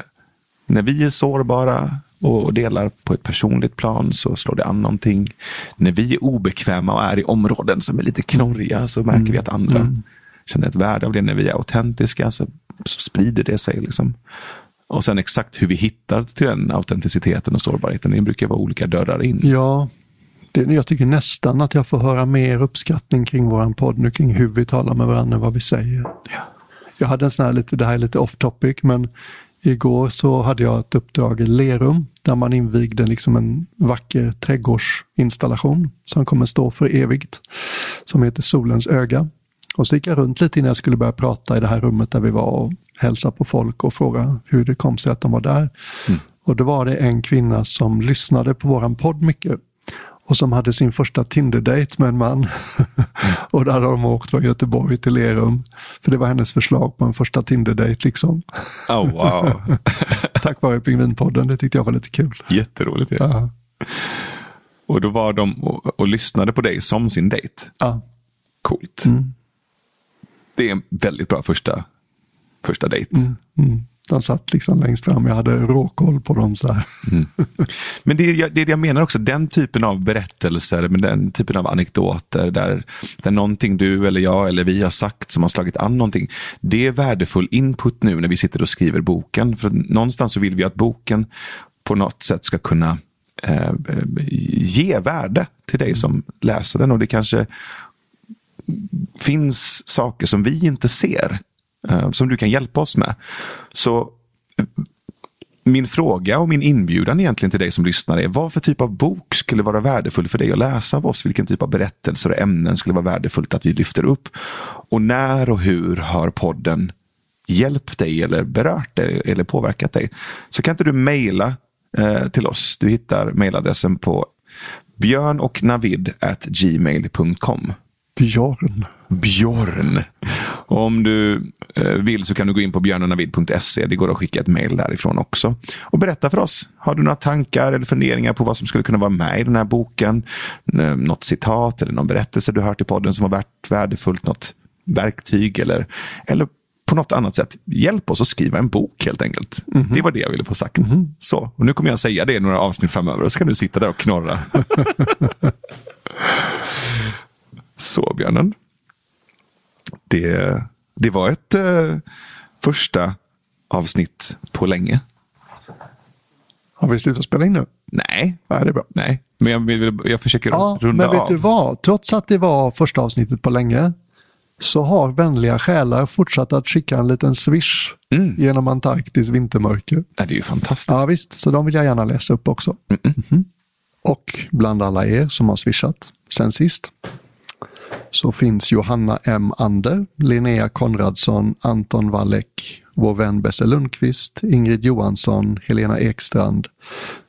när vi är sårbara och delar på ett personligt plan så slår det an någonting. När vi är obekväma och är i områden som är lite knorriga så märker vi att andra mm. känner ett värde av det. När vi är autentiska så så sprider det sig. Liksom. Och sen exakt hur vi hittar till den autenticiteten och sårbarheten, det brukar vara olika dörrar in. Ja, det, jag tycker nästan att jag får höra mer uppskattning kring våran podd nu, kring hur vi talar med varandra än vad vi säger. Ja. Jag hade en sån här lite, det här är lite off topic, men igår så hade jag ett uppdrag i Lerum där man invigde liksom en vacker trädgårdsinstallation som kommer stå för evigt, som heter Solens öga. Och så gick jag runt lite innan jag skulle börja prata i det här rummet där vi var och hälsa på folk och fråga hur det kom sig att de var där. Mm. Och då var det en kvinna som lyssnade på våran podd mycket och som hade sin första Tinder-date med en man. och där hade de åkt från Göteborg till Lerum. För det var hennes förslag på en första Tinder-date. Liksom. Oh, wow. Tack vare Pingvinpodden, det tyckte jag var lite kul. Jätteroligt. Ja. ja. Och då var de och, och, lyssnade på dig som sin dejt. Ja. Coolt. Mm. Det är en väldigt bra första, första dejt. Mm. Mm. De satt liksom längst fram, jag hade råkoll på dem. Så mm. Men det är det jag menar också, den typen av berättelser, men den typen av anekdoter där, där någonting du eller jag eller vi har sagt som har slagit an någonting. Det är värdefull input nu när vi sitter och skriver boken. För någonstans så vill vi att boken på något sätt ska kunna eh, ge värde till dig som läser den. Och det kanske finns saker som vi inte ser Eh, som du kan hjälpa oss med. Så eh, min fråga och min inbjudan egentligen till dig som lyssnar är vad för typ av bok skulle vara värdefull för dig att läsa av oss? Vilken typ av berättelser och ämnen skulle vara värdefullt att vi lyfter upp? Och när och hur har podden hjälpt dig eller berört dig eller påverkat dig? Så kan inte du mejla eh, till oss? Du hittar mejladressen på björnochnavid@gmail.com. Björn. Björn. om du eh, vill så kan du gå in på björnanavid.se. Det går att skicka ett mejl därifrån också. Och berätta för oss. Har du några tankar eller funderingar på vad som skulle kunna vara med i den här boken? Något citat eller någon berättelse du hört i podden som har varit värdefullt? Något verktyg eller, eller på något annat sätt. Hjälp oss att skriva en bok helt enkelt. Mm -hmm. Det var det jag ville få sagt. Mm -hmm. Så, och nu kommer jag säga det i några avsnitt framöver och så kan du sitta där och knorra. Så björnen. Det, det var ett eh, första avsnitt på länge. Har vi slutat spela in nu? Nej. Nej, det är bra. Nej, men jag, jag, jag försöker ja, runda av. Men vet av. du vad? Trots att det var första avsnittet på länge så har vänliga själar fortsatt att skicka en liten swish mm. genom Antarktis vintermörker. Ja, det är ju fantastiskt. Ja, visst, så de vill jag gärna läsa upp också. Mm -mm. Och bland alla er som har swishat sen sist så finns Johanna M. Ander, Linnea Konradsson, Anton Wallek, vår vän Besse Lundqvist, Ingrid Johansson, Helena Ekstrand,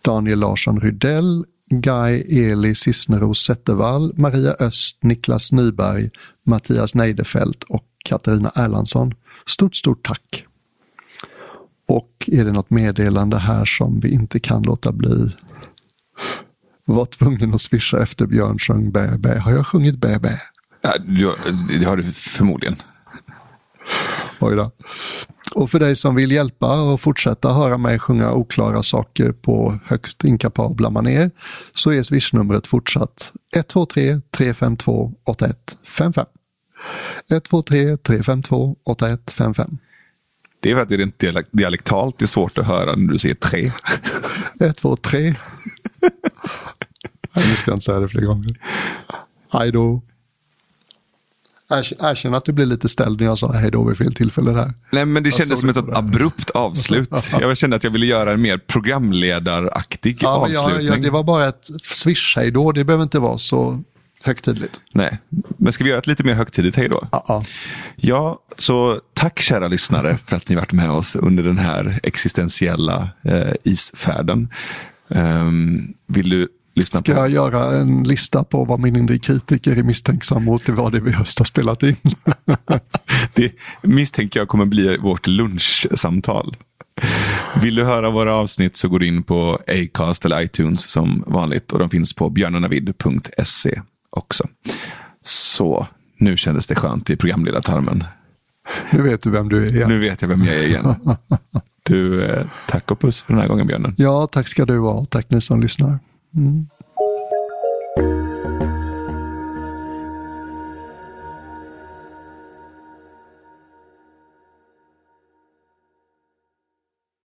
Daniel Larsson Rydell, Guy Eli Cisneros Zettervall, Maria Öst, Niklas Nyberg, Mattias Neidefelt och Katarina Erlandsson. Stort, stort tack! Och är det något meddelande här som vi inte kan låta bli? Var tvungen att swisha efter Björn sjöng bä, bä. Har jag sjungit bä, bä? Ja, det har du förmodligen. Oj då. Och för dig som vill hjälpa och fortsätta höra mig sjunga oklara saker på högst inkapabla maner så är swishnumret fortsatt 123 352 8155. 123 352 8155. Det är för att det är rent dialektalt det är svårt att höra när du säger tre. 123. Nu ska jag inte säga det fler gånger. Hej då. Erkänn att du blev lite ställd när jag sa hej då vid fel tillfälle där. Nej, men det kändes som ett abrupt avslut. jag kände att jag ville göra en mer programledaraktig ja, avslutning. Ja, ja, det var bara ett swish hej då. Det behöver inte vara så högtidligt. Nej, men ska vi göra ett lite mer högtidligt hej då? Ja, ja. så tack kära lyssnare för att ni varit med oss under den här existentiella eh, isfärden. Um, vill du lyssna Ska på. jag göra en lista på vad min inre kritiker är misstänksam mot? Det var det vi just har spelat in. det misstänker jag kommer bli vårt lunchsamtal. Vill du höra våra avsnitt så går du in på Acast eller iTunes som vanligt och de finns på björnanavid.se också. Så nu kändes det skönt i programledartarmen. Nu vet du vem du är igen. Nu vet jag vem jag är igen. Du, eh, tack och puss för den här gången Björnen. Ja, tack ska du ha. Tack ni som lyssnar. Mm.